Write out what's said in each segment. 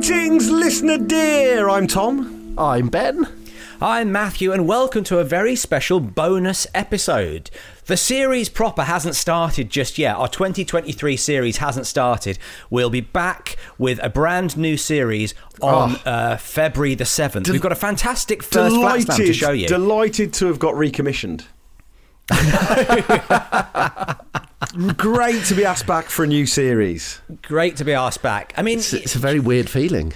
Greetings, listener dear. I'm Tom. I'm Ben. I'm Matthew, and welcome to a very special bonus episode. The series proper hasn't started just yet. Our 2023 series hasn't started. We'll be back with a brand new series on Oh. uh, February the 7th. We've got a fantastic first flat to show you. delighted to have got recommissioned. Great to be asked back for a new series. Great to be asked back. I mean, It's, it's a very weird feeling.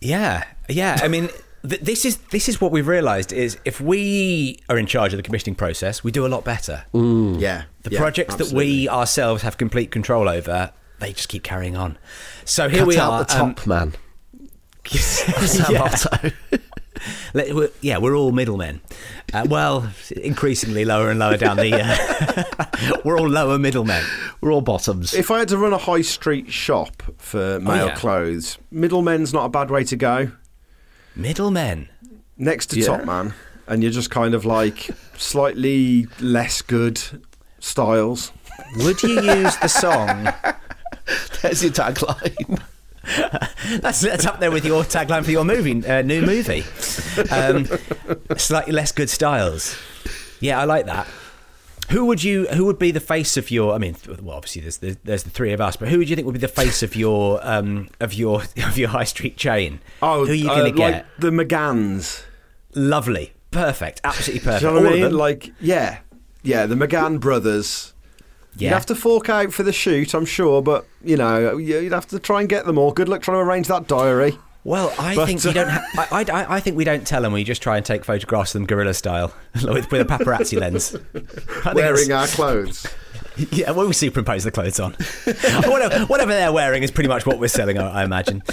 Yeah, yeah. I mean, th- this is this is what we've realised is if we are in charge of the commissioning process, we do a lot better. Yeah, The yeah, projects that we ourselves have complete control over, they just keep carrying on. So here Cut we out are. the um, top man. That's our yeah. motto. Let- we're- yeah, we're all middlemen. Uh, well, increasingly lower and lower down the. Uh, we're all lower middlemen. We're all bottoms. If I had to run a high street shop for male Oh, yeah. clothes, middlemen's not a bad way to go. Middlemen. Next to Yeah. top man, and you're just kind of like slightly less good styles. Would you use the song? There's your tagline. That's, that's up there with your tagline for your movie, uh, new movie. Um, slightly less good styles. Yeah, I like that. Who would you? Who would be the face of your? I mean, well, obviously there's the, there's the three of us, but who would you think would be the face of your um, of your of your high street chain? Oh, who are you uh, going to get? like the McGanns. Lovely, perfect, absolutely perfect. You know what I mean? Like, yeah, yeah, the McGann brothers. Yeah. You'd have to fork out for the shoot, I'm sure, but you know, you'd have to try and get them all. Good luck trying to arrange that diary. Well, I But, think you uh, don't. Ha- I, I, I think we don't tell them. We just try and take photographs of them guerrilla style with, with a paparazzi lens. Wearing our clothes. Yeah, well, we superimpose the clothes on. whatever, whatever they're wearing is pretty much what we're selling, I, I imagine.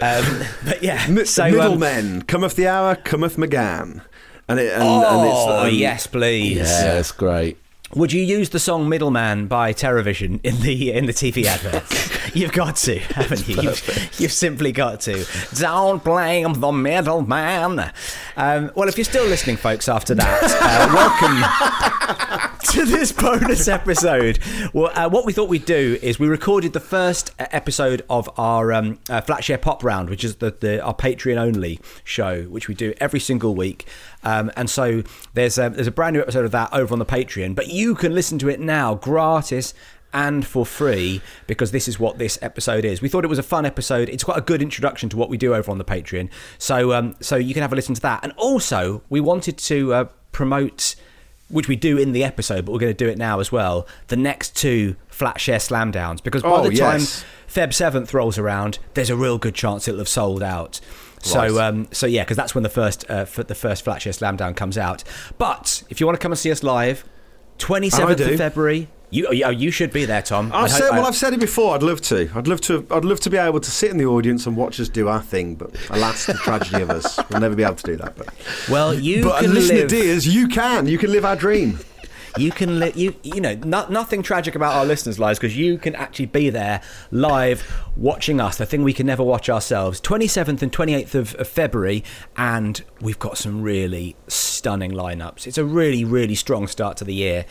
Um, but yeah, Mi- so um, middlemen, cometh the hour, cometh McGann. And, it, and, oh and it's, um, yes, please. Yeah, it's great. Would you use the song "Middleman" by Terrorvision in the in the TV advert? you've got to, haven't you? You've, you've simply got to. Don't blame the middleman. Um, well, if you're still listening, folks, after that, uh, welcome to this bonus episode. Well, uh, what we thought we'd do is we recorded the first episode of our um, uh, Flatshare Pop Round, which is the, the our Patreon only show, which we do every single week. Um, and so there's a, there's a brand new episode of that over on the Patreon, but you can listen to it now, gratis and for free because this is what this episode is. We thought it was a fun episode. It's quite a good introduction to what we do over on the Patreon. So um, so you can have a listen to that. And also, we wanted to uh, promote which we do in the episode, but we're going to do it now as well. The next two flat share slam downs because by Oh, the time yes. Feb seventh rolls around, there's a real good chance it'll have sold out. So Right. um, so yeah, because that's when the first uh, the first flat share slam down comes out. But if you want to come and see us live, twenty seventh of February. You, oh, you should be there, Tom. I've I'd said, well, I've said it before. I'd love to. I'd love to. I'd love to be able to sit in the audience and watch us do our thing. But alas, the tragedy of us, we'll never be able to do that. But, well, you but can listener live. dears, you can. You can live our dream. You can li- you you know no, nothing tragic about our listeners' lives because you can actually be there live watching us. The thing we can never watch ourselves. Twenty seventh and twenty eighth of, of February, and we've got some really stunning lineups. It's a really really strong start to the year.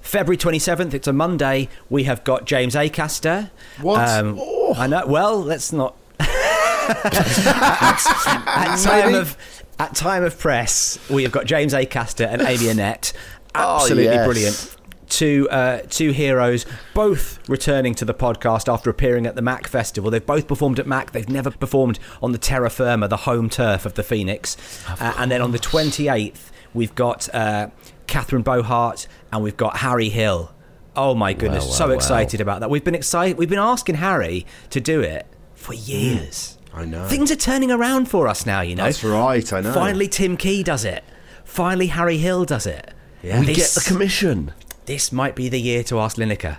February twenty seventh. It's a Monday. We have got James Acaster. What? Um, I know. Well, let's not. at, at time of at time of press, we have got James Acaster and Amy Annette. Oh, Absolutely yes. brilliant. Two uh, two heroes, both returning to the podcast after appearing at the Mac Festival. They've both performed at Mac. They've never performed on the Terra Firma, the home turf of the Phoenix. Uh, and then on the twenty eighth, we've got uh, Catherine Bohart and we've got Harry Hill. Oh my goodness, so excited about that. We've been excited. We've been asking Harry to do it for years. I know. Things are turning around for us now. You know, That's right. I know. Finally, Tim Key does it. Finally, Harry Hill does it. We This- get the commission. This might be the year to ask Lineker.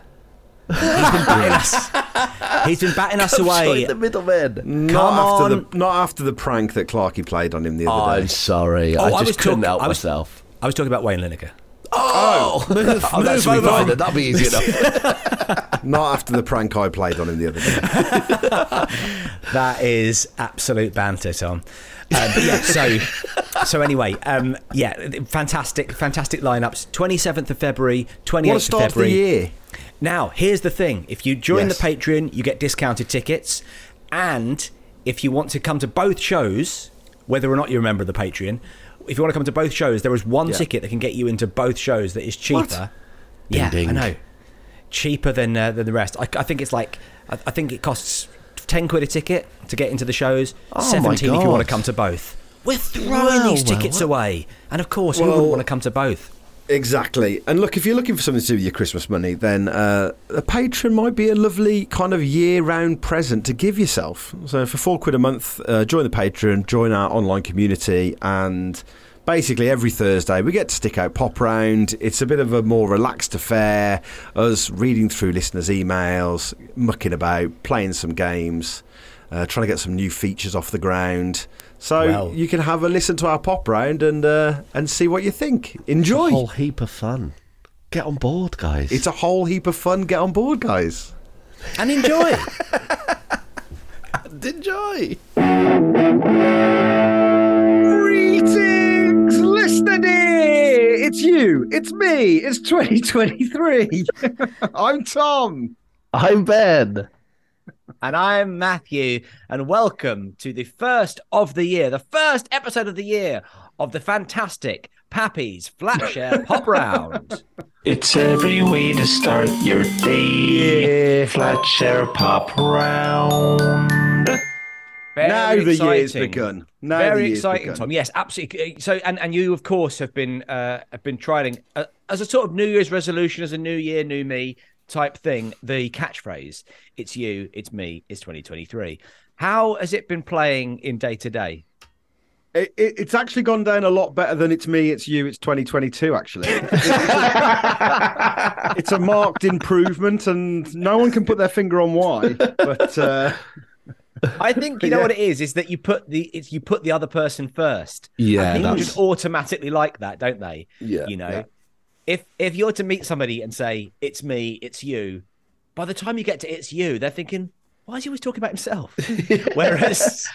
He's been batting us. He's been batting us away. the middleman. Not Come after on. the not after the prank that Clarky played on him the Oh, other I'm day. sorry. Oh, I I just was couldn't talk- help I was- myself. I was talking about Wayne Lineker. Oh, oh that's move me over. fine. That'd be easy enough. Not after the prank I played on him the other day. That is absolute banter, Tom. Um, yeah, so so anyway, um, yeah, fantastic, fantastic lineups. Twenty seventh of February, twenty What a eighth of start to the year. Now, here's the thing: if you join Yes. the Patreon, you get discounted tickets, and if you want to come to both shows, whether or not you remember the Patreon, if you want to come to both shows, there is one Yeah. ticket that can get you into both shows that is cheaper. What? Yeah, Ding, I know. Cheaper than uh, than the rest. I, I think it's like I, I think it costs ten quid a ticket to get into the shows. Oh Seventeen if you want to come to both. We're throwing Well, these tickets well. away, and of course, who wouldn't want to come to both? Exactly. And look, if you're looking for something to do with your Christmas money, then uh, a patron might be a lovely kind of year-round present to give yourself. So for four quid a month, uh, join the patron, join our online community, and basically every Thursday we get to stick out pop round. It's a bit of a more relaxed affair. Us reading through listeners' emails, mucking about, playing some games, uh, trying to get some new features off the ground. So Well- you can have a listen to our pop round and uh, and see what you think. Enjoy. A whole heap of fun. Get on board, guys. It's a whole heap of fun. Get on board, guys. And enjoy. enjoy. Greetings, listener dear. It's you. It's me. It's 2023. I'm Tom. I'm Ben. And I'm Matthew, and welcome to the first of the year, the first episode of the year of the fantastic Pappy's Flatshare Pop Round. It's every way to start your day. Flat share pop round. Very now the year's begun. Now Very year's exciting, begun. Tom. Yes, absolutely. So, and, and you, of course, have been uh, have been trying uh, as a sort of New Year's resolution, as a New Year, New Me type thing. The catchphrase: "It's you, it's me, it's 2023." How has it been playing in day to day? It, it, it's actually gone down a lot better than it's me, it's you, it's 2022, actually. it's a marked improvement, and no one can put their finger on why. But uh, I think you know Yeah. what it is is that you put the it's you put the other person first. Yeah, People just automatically like that, don't they? Yeah, You know, yeah. if if you're to meet somebody and say it's me, it's you, by the time you get to it's you, they're thinking, why is he always talking about himself? Whereas,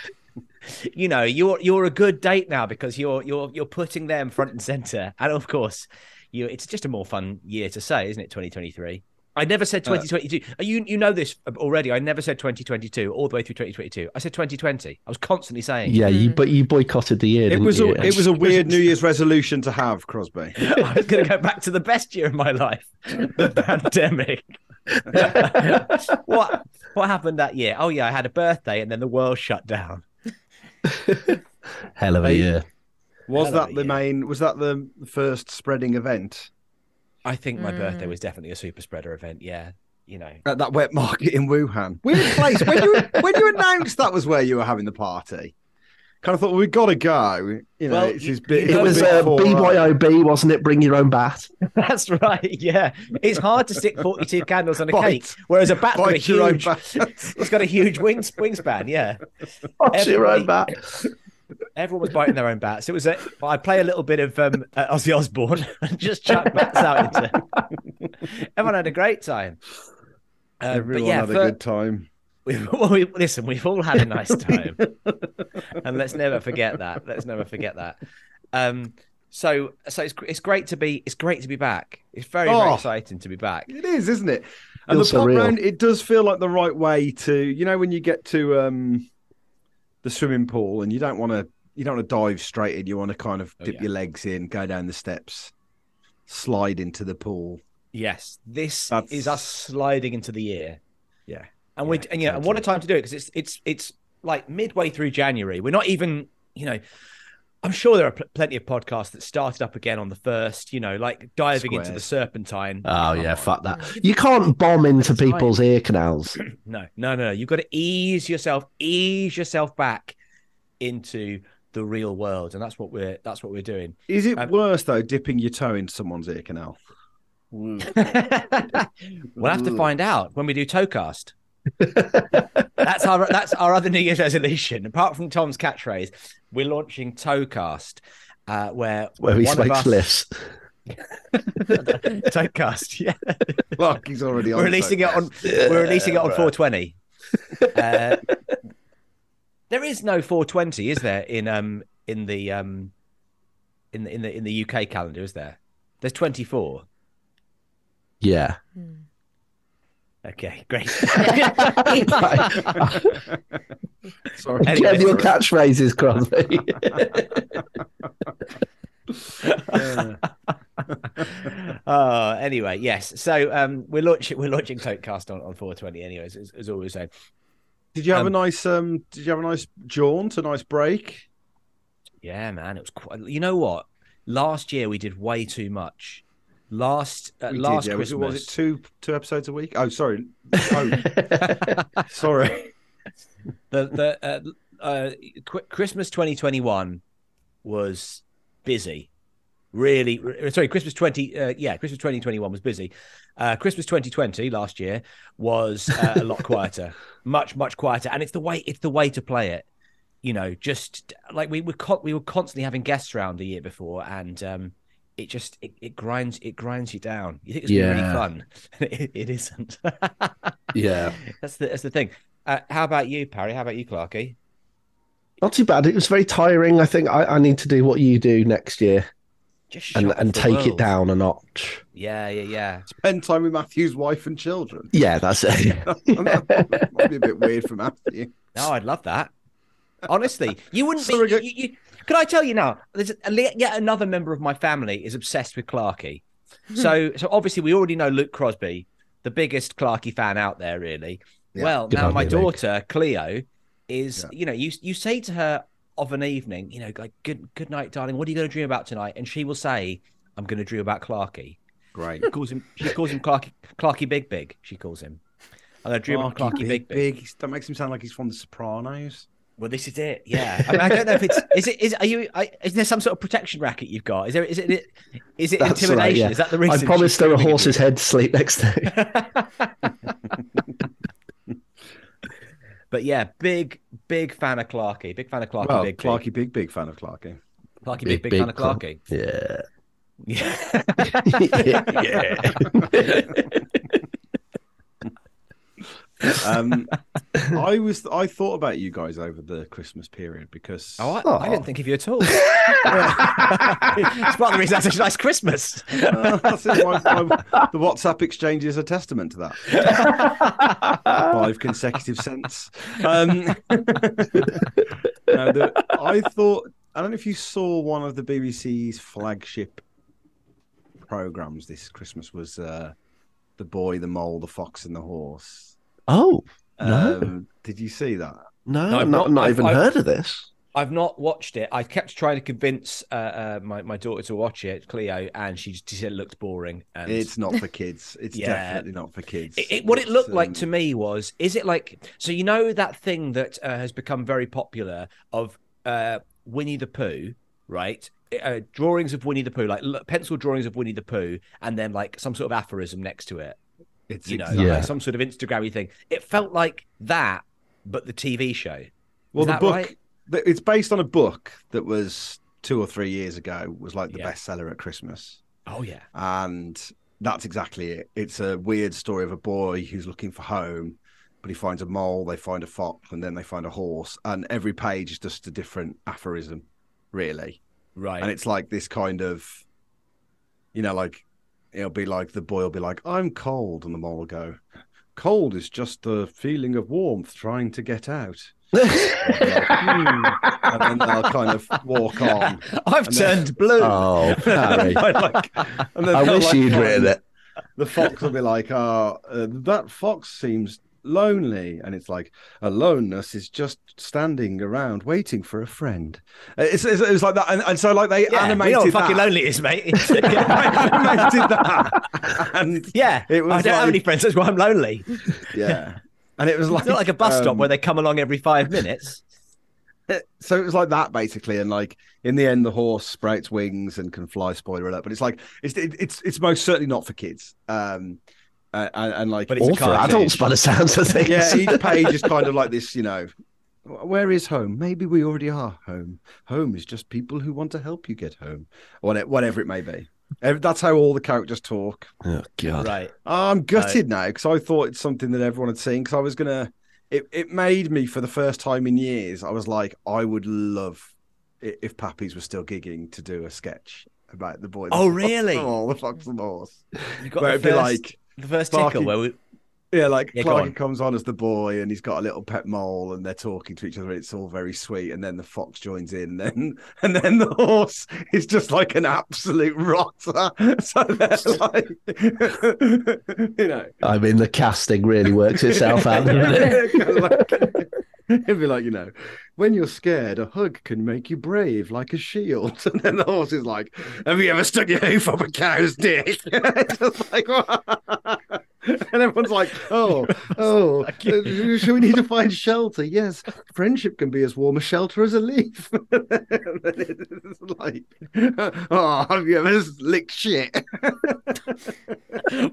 you know, you're you're a good date now because you're you're you're putting them front and center, and of course, you it's just a more fun year to say, isn't it? 2023. I never said 2022. Uh, you you know this already. I never said 2022 all the way through 2022. I said 2020. I was constantly saying. Yeah, you but you boycotted the year. it didn't was a it was a weird New Year's resolution to have, Crosby. I was going to go back to the best year of my life, the pandemic. what what happened that year? Oh yeah, I had a birthday and then the world shut down. hell of a year. Was Hell that the year. main? Was that the first spreading event I think my birthday was definitely a super spreader event. Yeah, you know. at that wet market in Wuhan? Weird place. when you when you announced that was where you were having the party, kind of thought well, we've got to go. You know, Well, it's his bit. It was bit uh, for, BYOB, wasn't it? Bring your own bat. That's right. Yeah, it's hard to stick forty-two candles on a Bite. cake, whereas a bat's got a Bite your own huge. bat. It's got a huge wing, wingspan. Yeah, What's your own bat? Everyone was biting their own bats. It was a. I play a little bit of um, uh, Ozzy Osbourne and just chuck bats out into. Everyone had a great time. Um, Everyone yeah, had a for- good time. we, well, we, listen, we've all had a nice time, and let's never forget that. Let's never forget that. Um, so, so it's it's great to be it's great to be back. It's very very Oh. exciting to be back. It is, isn't it? And Feels the pop round, it does feel like the right way to, you know, when you get to um, the swimming pool and you don't want to, you don't want to dive straight in. You want to kind of Oh, dip yeah. your legs in, go down the steps, slide into the pool. Yes, this That's- is us sliding into the year, Yeah, and we Yeah, and yeah, and what a time to do it because it's it's it's like midway through January. We're not even you know. I'm sure there are pl- plenty of podcasts that started up again on the first, you know, like diving into the serpentine. Oh yeah, fuck that. You can't bomb into That's fine. people's ear canals. No, no, no, no. You've got to ease yourself, ease yourself back into the real world, and that's what we're that's what we're doing. Is it Um, worse though dipping your toe into someone's ear canal? we'll have to find out when we do Towcast. that's our that's our other New Year's resolution. Apart from Tom's catchphrase, we're launching Towcast, uh, where Where he one of smokes us- lifts. Towcast, yeah. Like he's already on. we're releasing it on we're releasing it on 420. Uh, there is no 420, is there? In um in the um in the in the in the UK calendar, is there? There's 24. Yeah. Okay, great. Sorry. Anyway, Get your catchphrases, Crosby. oh, anyway, yes. So um, we're launching we're launching Totecast on, on 420. Anyways, as, as always. So Did you have Um, a nice? Um, did you have a nice jaunt? A nice break? yeah, man, it was quite. You know what? Last year we did way too much. Last uh, did, last yeah. Was it, Christmas. was it two two episodes a week? Oh, sorry. Oh, sorry. the the uh, uh, Qu- Christmas 2021 was busy. Really, re- sorry, Christmas 20, uh, yeah, Christmas 2021 was busy. Uh, Christmas 2020 last year was uh, a lot quieter, much much quieter, and it's the way it's the way to play it. You know, just like we were con- we were constantly having guests around the year before, and um, it just it, it grinds it grinds you down. You think it's gonna really Yeah. fun, it, it isn't. yeah. that's the that's the thing. Uh, how about you, Parry? How about you, Clarky? Not too bad. It was very tiring. I think I, I need to do what you do next year Just and, and the take it down a notch. Yeah, yeah, yeah. Spend time with Matthew's wife and children. Yeah, that's it. that might be a bit weird for Matthew. No, I'd love that. Honestly, you wouldn't be. Surrogate- You, you, can I tell you now? There's a, yet another member of my family is obsessed with Clarky. Hmm. So, so obviously we already know Luke Crosby, the biggest Clarky fan out there, really. Yeah. Well, Good now my you, Luke. daughter Cleo is. Yeah. You know, you you say to her of an evening, you know, like good good night, darling. What are you going to dream about tonight? And she will say, "I'm going to dream about Clarky." Great. She calls him. She calls him Clarky. Clarky Big Big. She calls him. I'm going to dream about Clarky Big Big. That makes him sound like he's from The Sopranos. Well, this is it. Yeah, I, mean, I don't know if it's is it is are you I, is there some sort of protection racket you've got? Is there is it is it That's intimidation? right, yeah. Is that the reason? I reason? promised she's her a horse's you? head to sleep next to. But yeah, big big fan of Clarky. Big fan of Clarky. well, big Clarky, big big, big fan of Clarky. Clarky. Big big, fan of club. Yeah. Yeah. Yeah. Um, I was I thought about you guys over the Christmas period because Oh, I, Oh. I didn't think of you at all. it's part of the reason I had such a nice Christmas. Uh, that's my- my- the WhatsApp exchange is a testament to that. Five consecutive cents. Um, no, the, I thought I don't know if you saw one of the BBC's flagship programs this Christmas was uh, the boy, the mole, the fox, and the horse. Oh no, Um, did you see that? no, No, I've I've not, not- not I've- even I've- heard of this. I've not watched it. I kept trying to convince uh, uh, my my daughter to watch it, Cleo, and she, just said it looked boring. And It's not for kids. It's Yeah. definitely not for kids. It, it- what it It's, looked like um, to me was is it like so you know that thing that uh, has become very popular of uh, Winnie the Pooh, right? Uh, drawings of Winnie the Pooh, like l- pencil drawings of Winnie the Pooh, and then like some sort of aphorism next to it. It's You know, exactly- Yeah. like some sort of Instagrammy thing. It felt like that, but the TV show. Well, Is the book right? it's based on a book that was two or three years ago. Was like the Yeah. bestseller at Christmas, Oh yeah, and that's exactly it. It's a weird story of a boy who's looking for home, but he finds a mole, they find a fox, and then they find a horse, and every page is just a different aphorism, really. right. And it's like this kind of, you know, like it'll be like the boy will be like, "I'm cold," and the mole will go, "Cold is just the feeling of warmth trying to get out." Hmm. and then they'll kind of walk on. I've and then- turned blue. Oh, Harry. Like- and then I wish like, you'd written it. The fox will be like, "Oh, uh, that fox seems lonely," and it's like, "Aloneness is just standing around waiting for a friend." Uh, It's, it's, it's like that, and, and so like they yeah, we animated know what fucking lonely is, mate. animated that, and yeah, It was I don't have any friends. That's why I'm lonely. yeah, and it was like It's not like a bus stop um, where they come along every five minutes. so it was like that basically, and like in the end, the horse sprouts wings and can fly. Spoiler alert! But it's like it's it, it's it's most certainly not for kids. Um, uh, and, and like But it's a Or for adults by the sounds of things. yeah, each page is kind of like this, you know. Where is home? Maybe we already are home. Home is just people who want to help you get home, whatever, whatever it may be. That's how all the characters talk. Oh god. Right. I'm gutted now because I thought it's something that everyone had seen. Because I was gonna, it it made me for the first time in years. I was like, I would love if Pappies were still gigging to do a sketch about the boy. the Oh, Fox- really? Oh, the fox and the horse. You got Where the it'd be like, the first Sparky- tickle where we. Yeah, like Yeah, Clarky on. comes on as the boy, and he's got a little pet mole, and they're talking to each other. It's all very sweet, and then the fox joins in, and then and then the horse is just like an absolute rotter. So they're like, you know, I mean, the casting really works itself out. It'd be like, you know, when you're scared, a hug can make you brave like a shield. And then the horse is like, Have you ever stuck your hoof up a cow's dick? It's like, and everyone's like, Oh, oh, uh, should we need to find shelter? Yes, friendship can be as warm a shelter as a leaf. It's like, Oh, have you ever licked shit?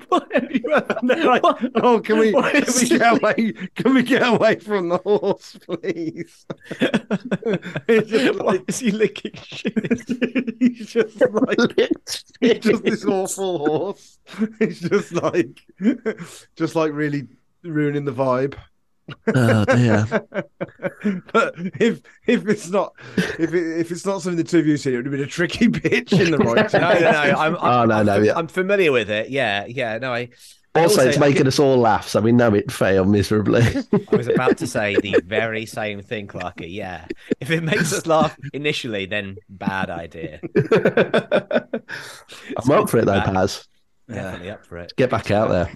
What have you ever- Like, oh, can we, can we get away? Can we get away from the horse, please? it's just like is he licking shit? he's just like he's just this awful horse. He's just like just like really ruining the vibe. oh dear. But if if it's not if it, if it's not something the two of you seen, it would have been a tricky pitch in the right. No, no, no. I'm, Oh, I'm, no, I'm, no, yeah. I'm familiar with it. Yeah, yeah. No, I. I Also, it's making get- us all laugh, so we know it failed miserably. I was about to say the very same thing, Clarky. Yeah. If it makes us laugh initially, then bad idea. I'm up for it though, Paz. Definitely up for it. Get back out there.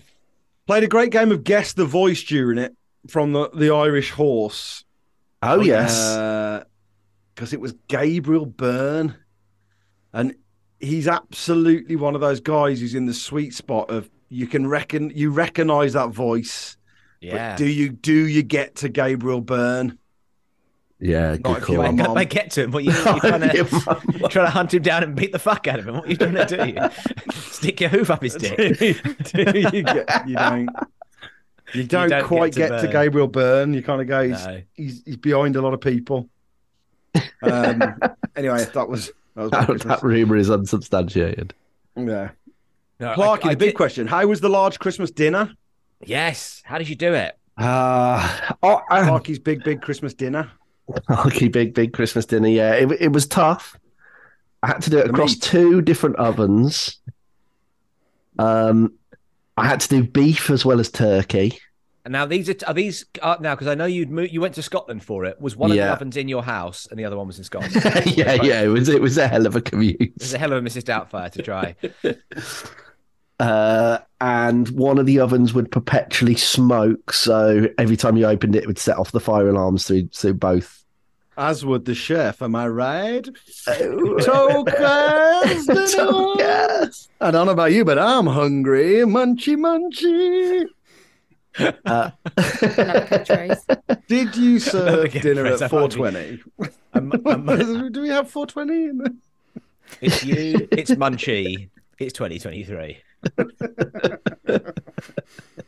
Played a great game of guess the voice during it from the the Irish horse. Oh uh, yes. because it was Gabriel Byrne, and he's absolutely one of those guys who's in the sweet spot of you can reckon you recognize that voice. Yeah. Do you do you get to Gabriel Byrne? Yeah, not good if call. you By, are mum. by get to him, what you, you're trying to you're trying to hunt him down and beat the fuck out of him. What are you trying to do? Stick your hoof up his do dick. you, get, you don't. You don't, don't quite get get to to, Gabriel Byrne. You kind of go, he's, No. he's he's behind a lot of people. Um, anyway, that was that was That, that rumor is unsubstantiated. yeah. No, I- Clarky, I the big did- question: How was the large Christmas dinner? Yes. How did you do it? Uh, oh, I, Clarky's big, big Christmas dinner. Lucky big, big Christmas dinner. Yeah, it, it was tough. I had to do it across two different ovens. Um, I had to do beef as well as turkey. And now these are are these uh, now because I know you'd you went to Scotland for it. Was one of the Yeah. ovens in your house and the other one was in Scotland? yeah, yeah, it was it was a hell of a commute. There's a hell of a Mrs. Doubtfire to try. Uh, and one of the ovens would perpetually smoke, so every time you opened it, it would set off the fire alarms through through both. As would the chef, am I right? Oh, Tokens dinner. I don't know about you, but I'm hungry. Munchy, munchy. Uh, Did you serve dinner at 420? Um, um, Do we have 420? It's you. It's Munchie. It's 2023.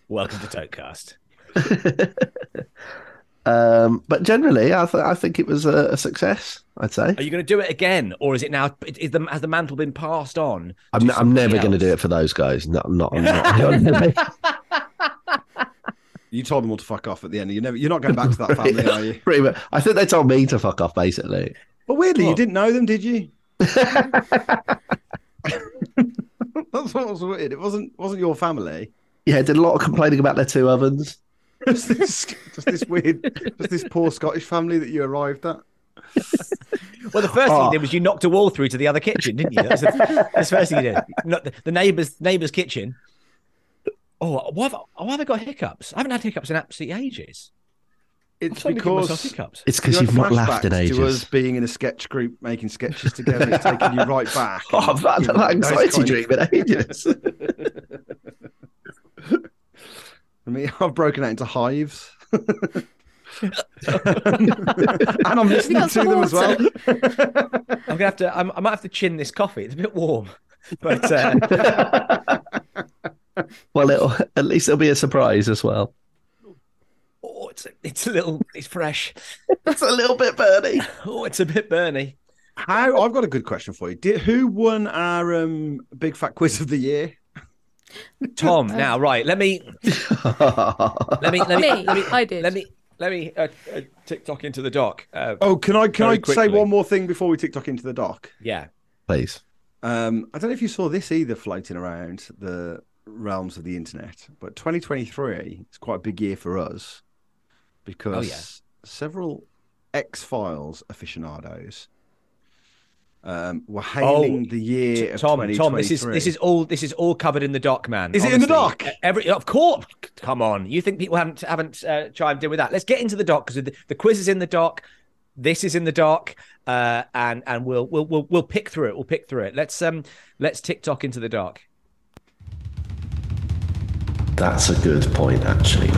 Welcome to Totecast. um, but generally, I, th- I think it was a, a success. I'd say. Are you going to do it again, or is it now? Is the has the mantle been passed on? I'm, to I'm never going to do it for those guys. No, I'm not. I'm not. You told them all to fuck off at the end. You never, you're not going back to that family, are you? Pretty much. I think they told me to fuck off, basically. But weirdly, Oh. you didn't know them, did you? That's what was weird. It wasn't wasn't your family. Yeah, did a lot of complaining about their two ovens. Just this, just this weird, just this poor Scottish family that you arrived at. Well, the first thing Oh. you ah. did was you knocked a wall through to the other kitchen, didn't you? That was the, that's the first thing you did. Not the, the neighbour's neighbour's kitchen. Oh, why have, why have I got hiccups? I haven't had hiccups in absolutely ages. It's I'm starting to give myself because hiccups. It's because you had you've not laughed in ages. To us being in a sketch group, making sketches together, it's taking you right back. Oh, I've had know, that anxiety kind dream in ages. I mean, I've broken out into hives. and I'm listening to some them as well. I'm gonna have to. I'm, I might have to chin this coffee. It's a bit warm, but uh, Well, it'll, at least it'll be a surprise as well. It's it's a little. It's fresh. It's a little bit birdie. Oh, it's a bit burny. How? I've got a good question for you. Did, who won our um, big fat quiz of the year? Tom, now right. Let me let me let me Me, let me I did. let me let me uh, uh, TikTok into the dock. Uh, Oh, can I can Very I say one more thing before we TikTok into the dock? yeah. Please. Um, I don't know if you saw this either floating around the realms of the internet, but 2023 is quite a big year for us because Oh, yeah. several X Files aficionados um, were hailing the year of Tom, 2023. Tom, this is this is all this is all covered in the doc, man. Is it in the honestly. doc? Every of course. Come on, you think people haven't haven't uh, chimed in with that? Let's get into the doc because the, the quiz is in the doc. This is in the doc, uh, and and we'll we'll we'll we'll pick through it. We'll pick through it. Let's um let's TikTok into the doc. That's a good point, actually.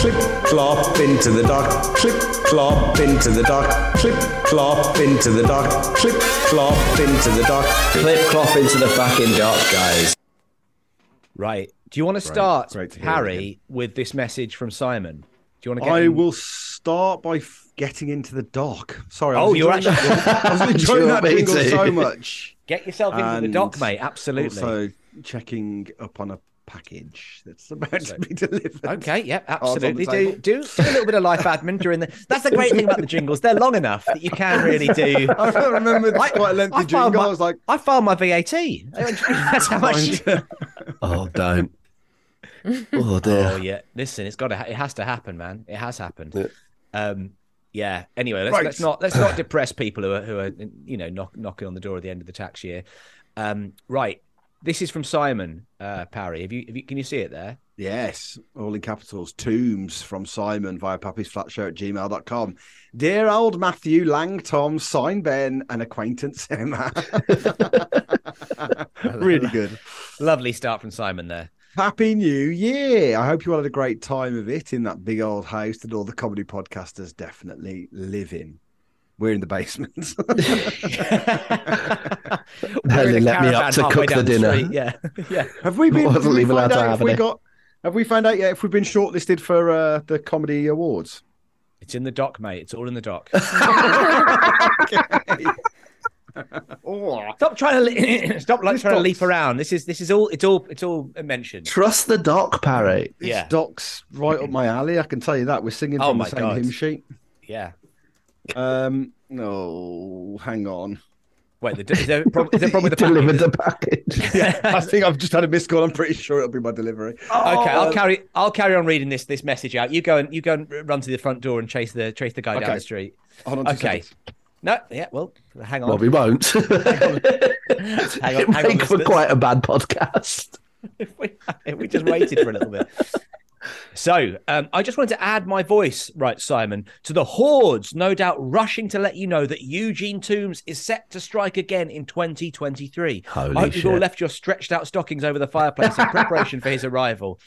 Clip clop into the dock, clip clop into the dock, clip clop into the dock, clip clop into the dock. Clip clop into the fucking dock, guys. Right. Do you want to start, Great to Harry, with this message from Simon? Do you want to get? I in- will start by f- getting into the dock. Sorry, Oh, you're actually. that- I was enjoying that jingle so much. get yourself into the And doc, mate. Absolutely. Also checking up on a package that's about to be delivered. Okay, yep, the absolutely. Do, do do a little bit of life admin during the. That's the great thing about the jingles; they're long enough that you can really do. I remember I- quite a lengthy I jingle. my- I was like, I filed my VAT. That's how much. Oh, don't. Oh, Oh dear. yeah, listen, it's got to. Ha- it has to happen, man. It has happened. Yeah. Um, yeah. Anyway, let's, Right. let's not let's not depress people who are who are you know knock, knocking on the door at the end of the tax year. Um, right. This is from Simon uh, Parry. Have you, have you can you see it there? yes, all in capitals, Tooms from Simon via pappysflatshare at gmail.com. Dear old Matthew, Lang, Tom, Sign Ben, and acquaintance Emma. really good. Lovely start from Simon there. Happy New Year. I hope you all had a great time of it in that big old house that all the comedy podcasters definitely live in. We're in the basement. We're in a let me up to cook the dinner. street, Yeah, yeah. have we been? Wasn't we even allowed to have if we any. got? Have we found out yet if we've been shortlisted for uh, the comedy awards? It's in the dock, mate. It's all in the dock. Oh, Stop trying to le- stop like This trying to leap around. This is this is all it's all it's all mentioned. Trust the dock, Parry. this Yeah. doc's right up my alley. I can tell you that. We're singing Oh from my the same God. hymn sheet. Yeah. Um, no, hang on. Wait, the, is, there a problem, is there a problem with the Delivered package? the package. Yeah. I think I've just had a missed call. I'm pretty sure it'll be my delivery. Okay, I'll Uh, carry I'll carry on reading this this message out. You go and you go and run to the front door and chase the chase the guy down the street. Hold on. Okay. seconds. No, yeah, well, hang on. Well, we won't. hang on, it hang on, make for listeners. quite a bad podcast. if we, if we just waited for a little bit. So, um, I just wanted to add my voice, right, Simon, to the hordes, no doubt rushing to let you know that Eugene Tooms is set to strike again in 2023. Holy I hope you've all left your stretched out stockings over the fireplace in preparation for his arrival.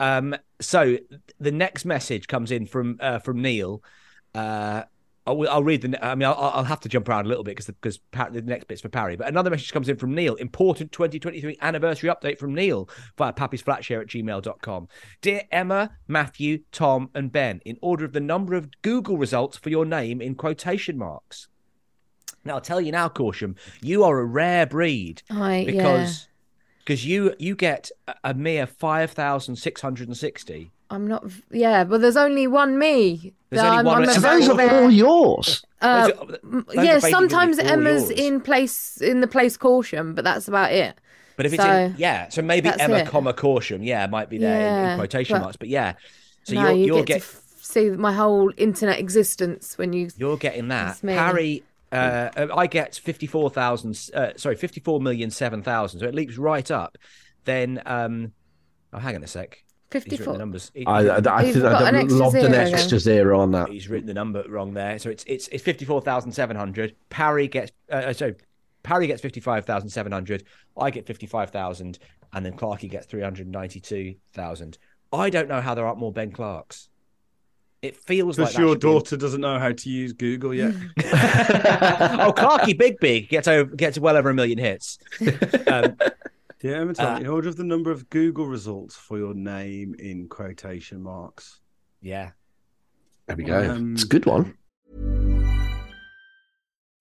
Um, so the next message comes in from uh, from Neil. Uh, I'll, I'll, read the. I mean, I'll, I'll, have to jump around a little bit because because the, the, next bit's for Parry. But another message comes in from Neil. Important 2023 anniversary update from Neil via pappysflatshare at gmail.com. Dear Emma, Matthew, Tom, and Ben, in order of the number of Google results for your name in quotation marks. Now, I'll tell you now, Caution, you are a rare breed. Oh, I, because because you you get a, a mere 5,660 I'm not. Yeah, but there's only one me. There's only I'm, one- I'm So So those are all yours. Uh, Those are- those yeah, sometimes Emma's yours. in place in the place caution, but that's about it. But if it's in, yeah, so maybe Emma, it. comma caution, yeah, might be there in, in quotation but- marks. But yeah, so no, you're you you're get get to f- see my whole internet existence when you. you're getting that. That's me. Harry, uh, uh, I get fifty four thousand. Uh, sorry, fifty four million seven thousand. So it leaps right up. Then, um, oh, hang on a sec. He's written the 54. numbers. He- I, I, I You've think got I an extra lobbed an zero extra zero on that. He's written the number wrong there. So it's it's it's fifty four thousand seven hundred. Parry gets uh, so Parry gets fifty five thousand seven hundred. I get fifty five thousand, and then Clarky gets three hundred ninety two thousand. I don't know how there aren't more Ben Clarks. It feels like your should be- daughter doesn't know how to use Google yet. oh, Clarky Big Big gets over gets well over a million hits. Um, Yeah, Emma, Uh, in order of the number of Google results for your name in quotation marks. yeah. There we go. Um, it's a good one.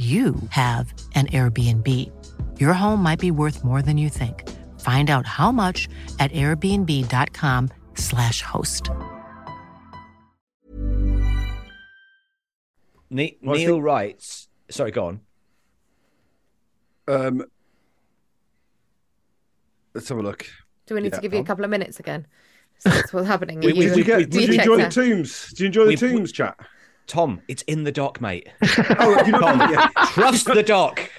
you have an Airbnb. Your home might be worth more than you think. Find out how much at airbnb.com/slash host. Ne- Neil think- writes. Sorry, go on. Um, let's have a look. Do we need Yeah, to give you a couple of minutes again? So that's what's happening. We- Are we- Did you- you, get, we- did do you enjoy the that? Tooms? Did you enjoy the We- we- Tooms chat? Tom, it's in the dock, mate. Oh, you know, yeah. Trust the doc.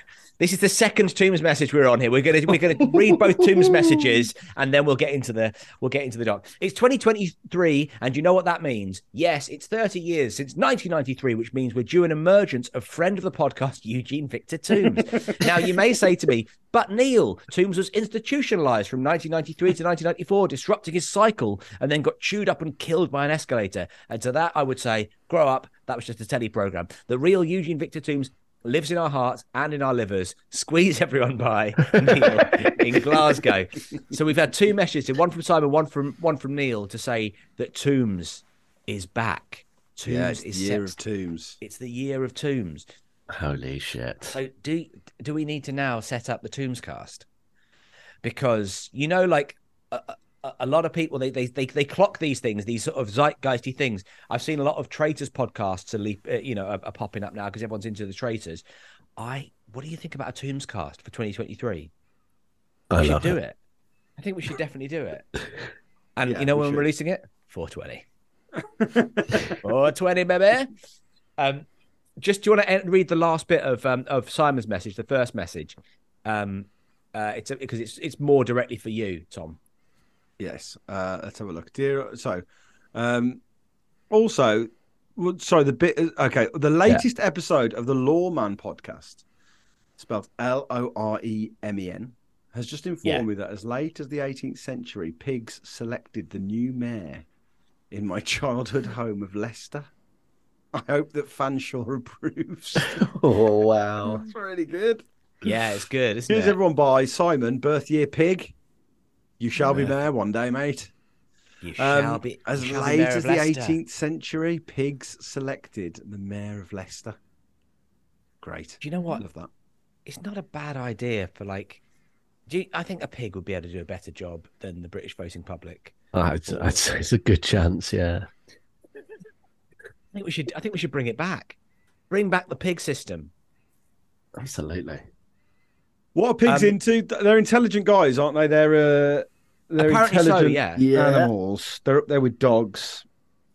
This is the second Tooms message we're on here. We're gonna we're gonna read both Tooms messages and then we'll get into the we'll get into the doc. It's 2023, and you know what that means? Yes, it's 30 years since 1993, which means we're due an emergence of friend of the podcast Eugene Victor Tooms. now you may say to me, but Neil, Tooms was institutionalized from 1993 to 1994, disrupting his cycle, and then got chewed up and killed by an escalator. And to that, I would say, grow up. That was just a telly program. The real Eugene Victor Tooms lives in our hearts and in our livers. Squeeze everyone by Neil in Glasgow. So we've had two messages, one from Simon, one from one from Neil, to say that Tooms is back. Tooms yeah, it's the year set- of Tooms. It's the year of Tooms. Holy shit. So do do we need to now set up the Tooms cast? Because you know, like a, a, lot of people, they, they they they clock these things, these sort of zeitgeisty things. I've seen a lot of traitors podcasts, are, leap, uh, you know, are, are popping up now because everyone's into the traitors. I, what do you think about a Tooms cast for 2023? We I should do it. it. I think we should definitely do it. And Yeah, you know when should. we're releasing it? 420. 420, baby. Um, just do you want to read the last bit of um, of Simon's message, the first message? Um, uh, it's because it's it's more directly for you, Tom. Yes. Uh, let's have a look. Dear, so, um, also, sorry, the bit. Okay, the latest episode of the Loremen podcast, spelled L O R E M E N, has just informed Yeah. me that as late as the 18th century, pigs selected the new mayor in my childhood home of Leicester. I hope that Fanshawe approves. Oh, wow. That's really good. Yeah, it's good, isn't Here's it? everyone by Simon, birth year pig. You shall be mayor one day, mate. You shall Um, be as shall late mayor as the Leicester. 18th century, pigs selected the mayor of Leicester. Great. Do you know what? I love that. It's not a bad idea for like. Do you, I think a pig would be able to do a better job than the British voting public. I'd, I'd say it's a good chance, yeah. I think we should. I think we should bring it back. Bring back the pig system. Absolutely. What are pigs Um, into? They're intelligent guys, aren't they? They're uh, they're Apparently so, intelligent yeah. Yeah. animals. They're up there with dogs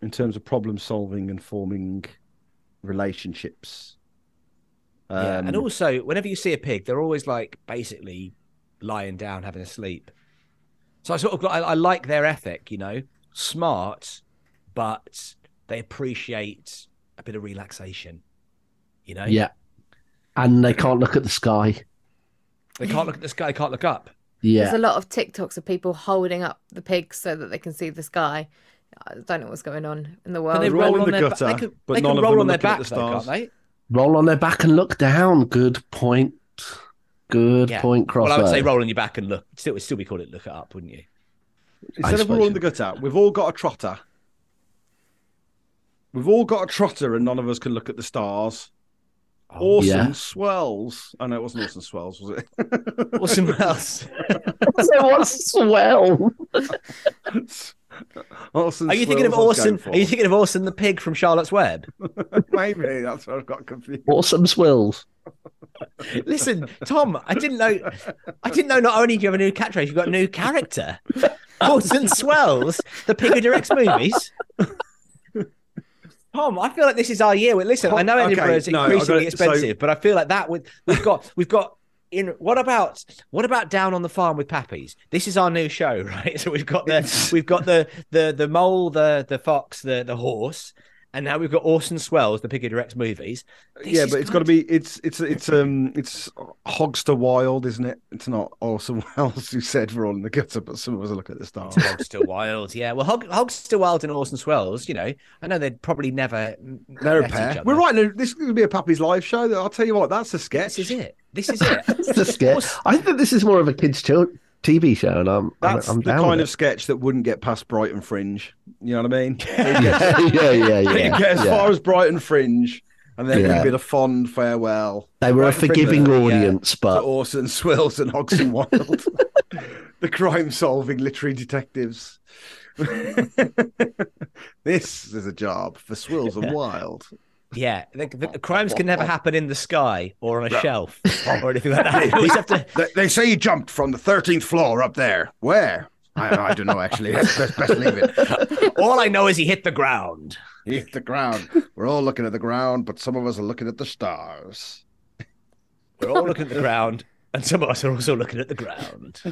in terms of problem solving and forming relationships. yeah, and Um, also whenever you see a pig, they're always like basically lying down having a sleep. So I sort of I, I like their ethic, you know, smart, but they appreciate a bit of relaxation. You know, Yeah. And they can't look at the sky. they can't look at the sky, they can't look up. Yeah. There's a lot of TikToks of people holding up the pigs so that they can see the sky. I don't know what's going on in the world. Can they roll roll in the their gutter, back? They can, but they can roll on their looking back, the though, can't stars. they? Roll on their back and look down. Good point. Good Yeah. point, Crossbow. Well, I would say roll on your back and look. Still, we still be called it look it up, wouldn't you? Instead of rolling the gut out, we've all got a trotter. We've all got a trotter, and none of us can look at the stars. Orson Yeah. Swells. Oh no, it wasn't Orson Swells, was it? Orson Welles. so what's swell? Orson Are you thinking of Swells Orson? Are you thinking of Orson the pig from Charlotte's Web? Maybe that's where I've got confused. Awesome swills. Listen, Tom, I didn't know. I didn't know. Not only do you have a new catchphrase, you've got a new character. Orson Swells, the pig who directs movies. Tom, I feel like this is our year. Well, Listen, I know Okay, Edinburgh is no, increasingly got it. So- expensive, but I feel like that with, we've got we've got in what about what about down on the farm with Pappies? This is our new show, right? So we've got the we've got the the the mole, the the fox, the the horse, and now we've got Orson Swells, the pig who directs movies. This yeah, but it's got to be it's it's it's um it's Hogster Wild, isn't it? It's not Orson Welles who said we're all in the gutter, but some of us are looking at the stars. Hog's still wild, yeah. Well, Hog, Hog's still wild and Orson Swells, you know. I know they'd probably never. They're a met each pair. other. We're writing. A, this is going to be a Pappy's live show. I'll tell you what, that's a sketch. This is it. This is it. It's a sketch. I think this is more of a kids' chil- TV show, and I'm That's I'm, I'm the kind of sketch that wouldn't get past Brighton Fringe. You know what I mean? yeah, yeah, yeah, yeah. get as yeah. far as Brighton Fringe, and then Yeah. a bit of fond farewell. They were a Brighton Fringe, forgiving uh, audience, to but Orson Swills and Hodgson Wild, the crime-solving literary detectives. this is a job for Swills and Wild. Yeah, the, the, the crimes can never happen in the sky or on a shelf or anything like that. You have to. They, they say he jumped from the thirteenth floor up there. Where? I, I don't know. Actually, best, best, best leave it. All I know is he hit the ground. He hit the ground. We're all looking at the ground, but some of us are looking at the stars. We're all looking at the ground, and some of us are also looking at the ground.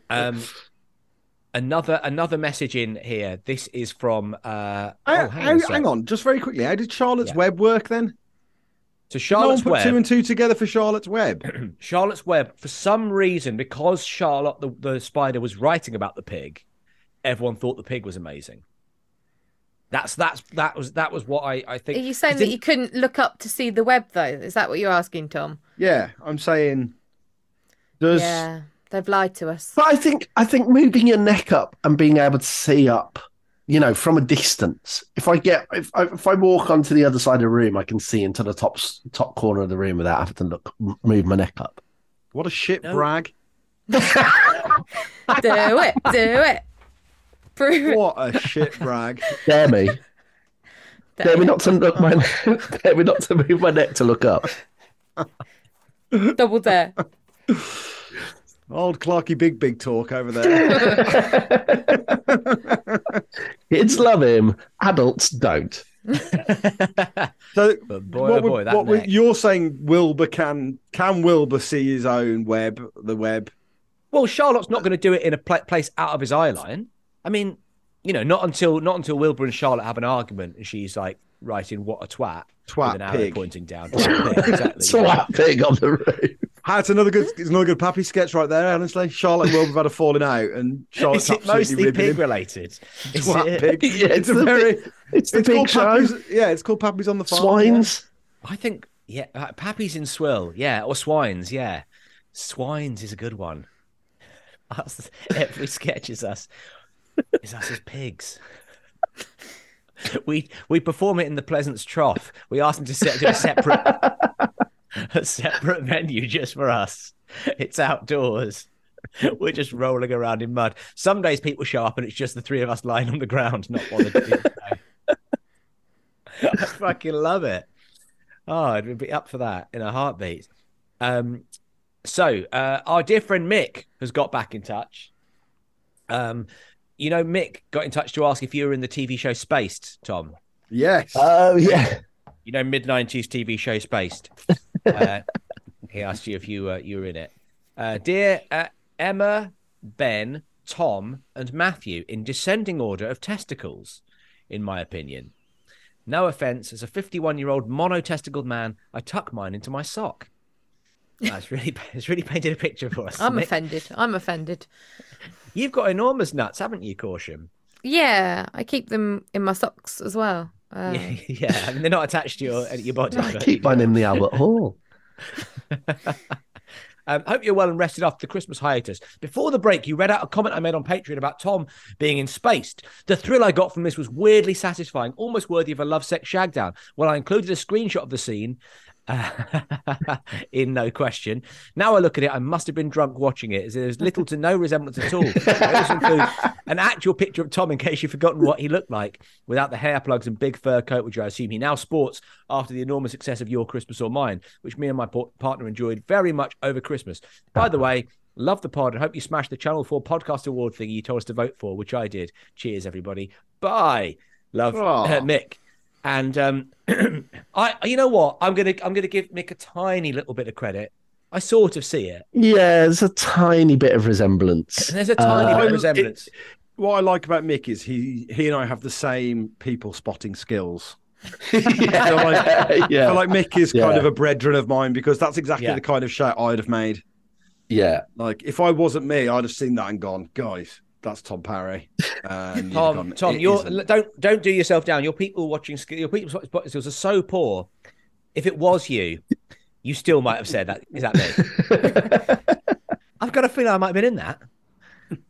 um, another another message in here. This is from. Uh, How- oh, hang, how- on hang on, just very quickly. How did Charlotte's Yeah. Web work then? So Charlotte's no one put Web. two and two together for Charlotte's Web. Charlotte's Web, for some reason, because Charlotte the, the spider was writing about the pig, everyone thought the pig was amazing. That's that's that was that was what I I think. Are you saying that you couldn't look up to see the web though? Is that what you're asking, Tom? yeah, I'm saying. Does Yeah, they've lied to us. but I think I think moving your neck up and being able to see up, you know, from a distance. If I get if I, if I walk onto the other side of the room, I can see into the top top corner of the room without having to look move my neck up. what a shit No. brag? do it, do it. Prove it. What a shit brag! Dare me, dare me not to look my dare me not to move my neck to look up. Double dare. Old Clarky Big Big talk over there. Kids love him, adults don't. so, But boy, what oh boy, that what would- neck. you're saying? Wilbur can can Wilbur see his own web, the web? Well, Charlotte's not going to do it in a pla place out of his eye line. I mean, you know, not until not until Wilbur and Charlotte have an argument and she's like writing "what a twat" Twat with an arrow pig. pointing down. Twat pig, exactly. So yeah. On the roof. That's another good. It's another good Pappy sketch right there. Honestly, Charlotte and Wilbur have had a falling out, and Charlotte's Is it absolutely mostly pig him. related? Is Twat it? pig. Yeah, it's, it's a the very. big- It's the it's big show. Pappy's, yeah, it's called Pappy's on the farm. Swines. I think yeah, uh, Pappy's in Swill, yeah, or Swines, yeah. Swines is a good one. Us, every sketch is us, is us as pigs. We we perform it in the Pleasance Trough. We ask them to set do a separate a separate venue just for us. It's outdoors. We're just rolling around in mud. Some days people show up and it's just the three of us lying on the ground, not bothered. to do. I fucking love it. Oh, I'd be up for that in a heartbeat. Um, so uh, our dear friend Mick has got back in touch. Um, you know, Mick got in touch to ask if you were in the TV show Spaced, Tom. Yes. Oh yeah. You know, mid '90s TV show Spaced. Uh, he asked you if you were you were in it. Uh, dear uh, Emma, Ben, Tom, and Matthew, in descending order of testicles, in my opinion. No offense, as a 51 year old monotesticled man, I tuck mine into my sock. That's really it's really painted a picture for us. I'm offended. I'm offended. You've got enormous nuts, haven't you, Caution? Yeah, I keep them in my socks as well. Um, yeah, yeah. I mean, they're not attached to your your body. I but- keep in the Albert Hall. Um, hope you're well and rested after the Christmas hiatus. Before the break, you read out a comment I made on Patreon about Tom being in Spaced. The thrill I got from this was weirdly satisfying, almost worthy of a love sex shagdown. Well, I included a screenshot of the scene in no question. Now I look at it, I must have been drunk watching it. There's little to no resemblance at all. I also include an actual picture of Tom in case you've forgotten what he looked like without the hair plugs and big fur coat, which I assume he now sports after the enormous success of Your Christmas or Mine, which me and my partner enjoyed very much over Christmas. By the way, love the pod and hope you smash the Channel 4 podcast award thing you told us to vote for, which I did. Cheers, everybody. Bye. Love, uh, Mick. And um, I, you know what? I'm gonna, I'm gonna give Mick a tiny little bit of credit. I sort of see it. Yeah, there's a tiny bit of resemblance. There's a tiny Uh, bit of it- resemblance. What I like about Mick is he he and I have the same people spotting skills. yeah, I feel like, yeah, feel like Mick is kind Yeah. of a brethren of mine because that's exactly Yeah. the kind of shout I'd have made. yeah. Like if I wasn't me, I'd have seen that and gone, guys, that's Tom Parry. And Tom, gone, Tom, "It you're isn't." don't don't do yourself down. Your people watching sk- your people spotting skills are so poor. If it was you, you still might have said that. Is that me? I've got a feeling I might have been in that.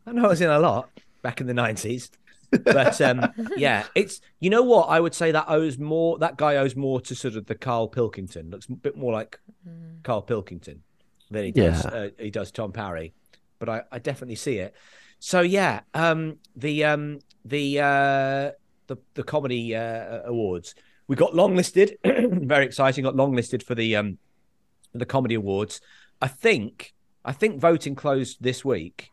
I know I was in a lot back in the nineties, but um, yeah, it's you know what I would say that owes more. That guy owes more to sort of the Carl Pilkington. Looks a bit more like Carl Pilkington than he does. Yeah. Uh, he does Tom Parry, but I, I definitely see it. So yeah, um, the um, the uh, the the comedy uh, awards we got longlisted. Very exciting. Got longlisted for the um, the comedy awards. I think I think voting closed this week.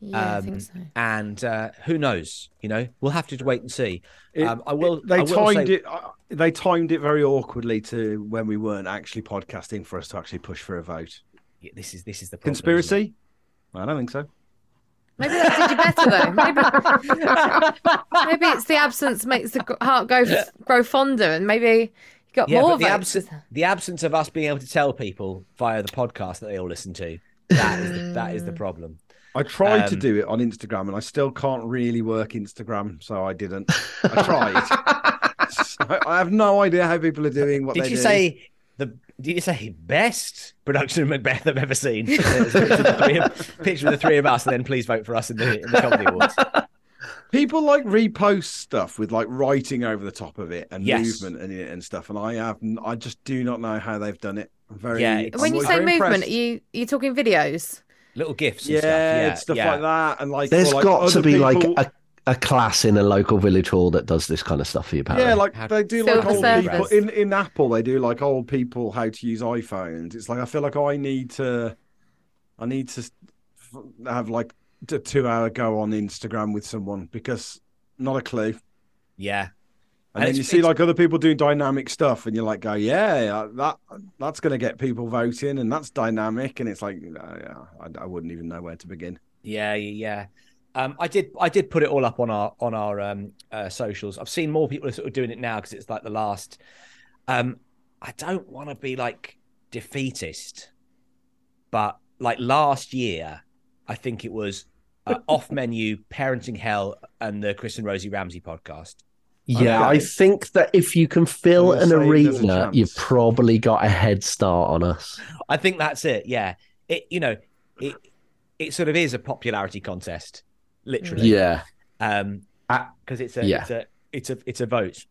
Yeah, I Um, think so. and uh, who knows? You know, we'll have to wait and see. It- um, I will. They I will timed say- it. uh, They timed it very awkwardly to when we weren't actually podcasting for us to actually push for a vote. Yeah, this is this is the problem. Conspiracy? I don't think so. Maybe that did you better though. Maybe, maybe it's the absence makes the heart go grow fonder, and maybe you got Yeah, more of the, votes. absence the absence of us being able to tell people via the podcast that they all listen to that is the, that is the problem. I tried to Um, do it on Instagram and I still can't really work Instagram, so I didn't. I tried. So I have no idea how people are doing what Did they you do. say the? Did you say best production of Macbeth I've ever seen? Picture, of the three of, picture of the three of us, and then please vote for us in the, in the comedy awards. people like repost stuff with like writing over the top of it and Yes. movement in it and stuff, and I have I just do not know how they've done it. I'm very Yeah, I'm it's- when you say movement, impressed. are you are you talking videos? Little gifs, and yeah, stuff. Yeah, stuff yeah. like that, and like There's or, like, got to be people- like a, a class in a local village hall that does this kind of stuff for you, Parry. Yeah, like they do like old Surfers. people in, in Apple. They do like old people how to use iPhones. It's like I feel like I need to, I need to have like a two hour go on Instagram with someone because not a clue. yeah. And, And then you see like other people doing dynamic stuff, and you're like, go, yeah, that that's going to get people voting, and that's dynamic, and it's like, uh, yeah, I, I wouldn't even know where to begin. Yeah, yeah, yeah. Um, I did. I did put it all up on our on our um, uh, socials. I've seen more people sort of doing it now because it's like the last. Um, I don't want to be like defeatist, but like last year, I think it was uh, off menu parenting hell and the Chris and Rosie Ramsey podcast. Yeah, Okay. I think that if you can fill an gonna say there's a arena, you've probably got a head start on us. I think that's it. Yeah, it you know it it sort of is a popularity contest, literally. Yeah. um because it's a yeah. it's a it's a it's a vote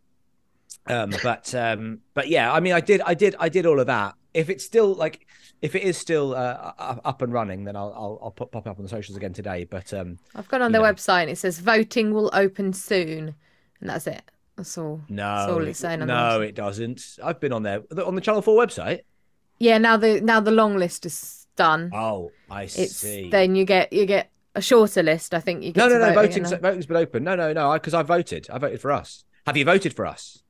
um but um but yeah i mean i did i did i did all of that if it's still like if it is still uh, up and running then i'll i'll, I'll pop, pop it up on the socials again today but um I've gone on You their know. website and it says voting will open soon, and that's it. That's all. no That's all it's saying on no it doesn't i've been on there on the channel 4 website Yeah, now the now the long list is done. oh i it's see then you get you get a shorter list. I think you get no no to no vote voting's, again. voting's been open no no no because I, voted i voted for us have you voted for us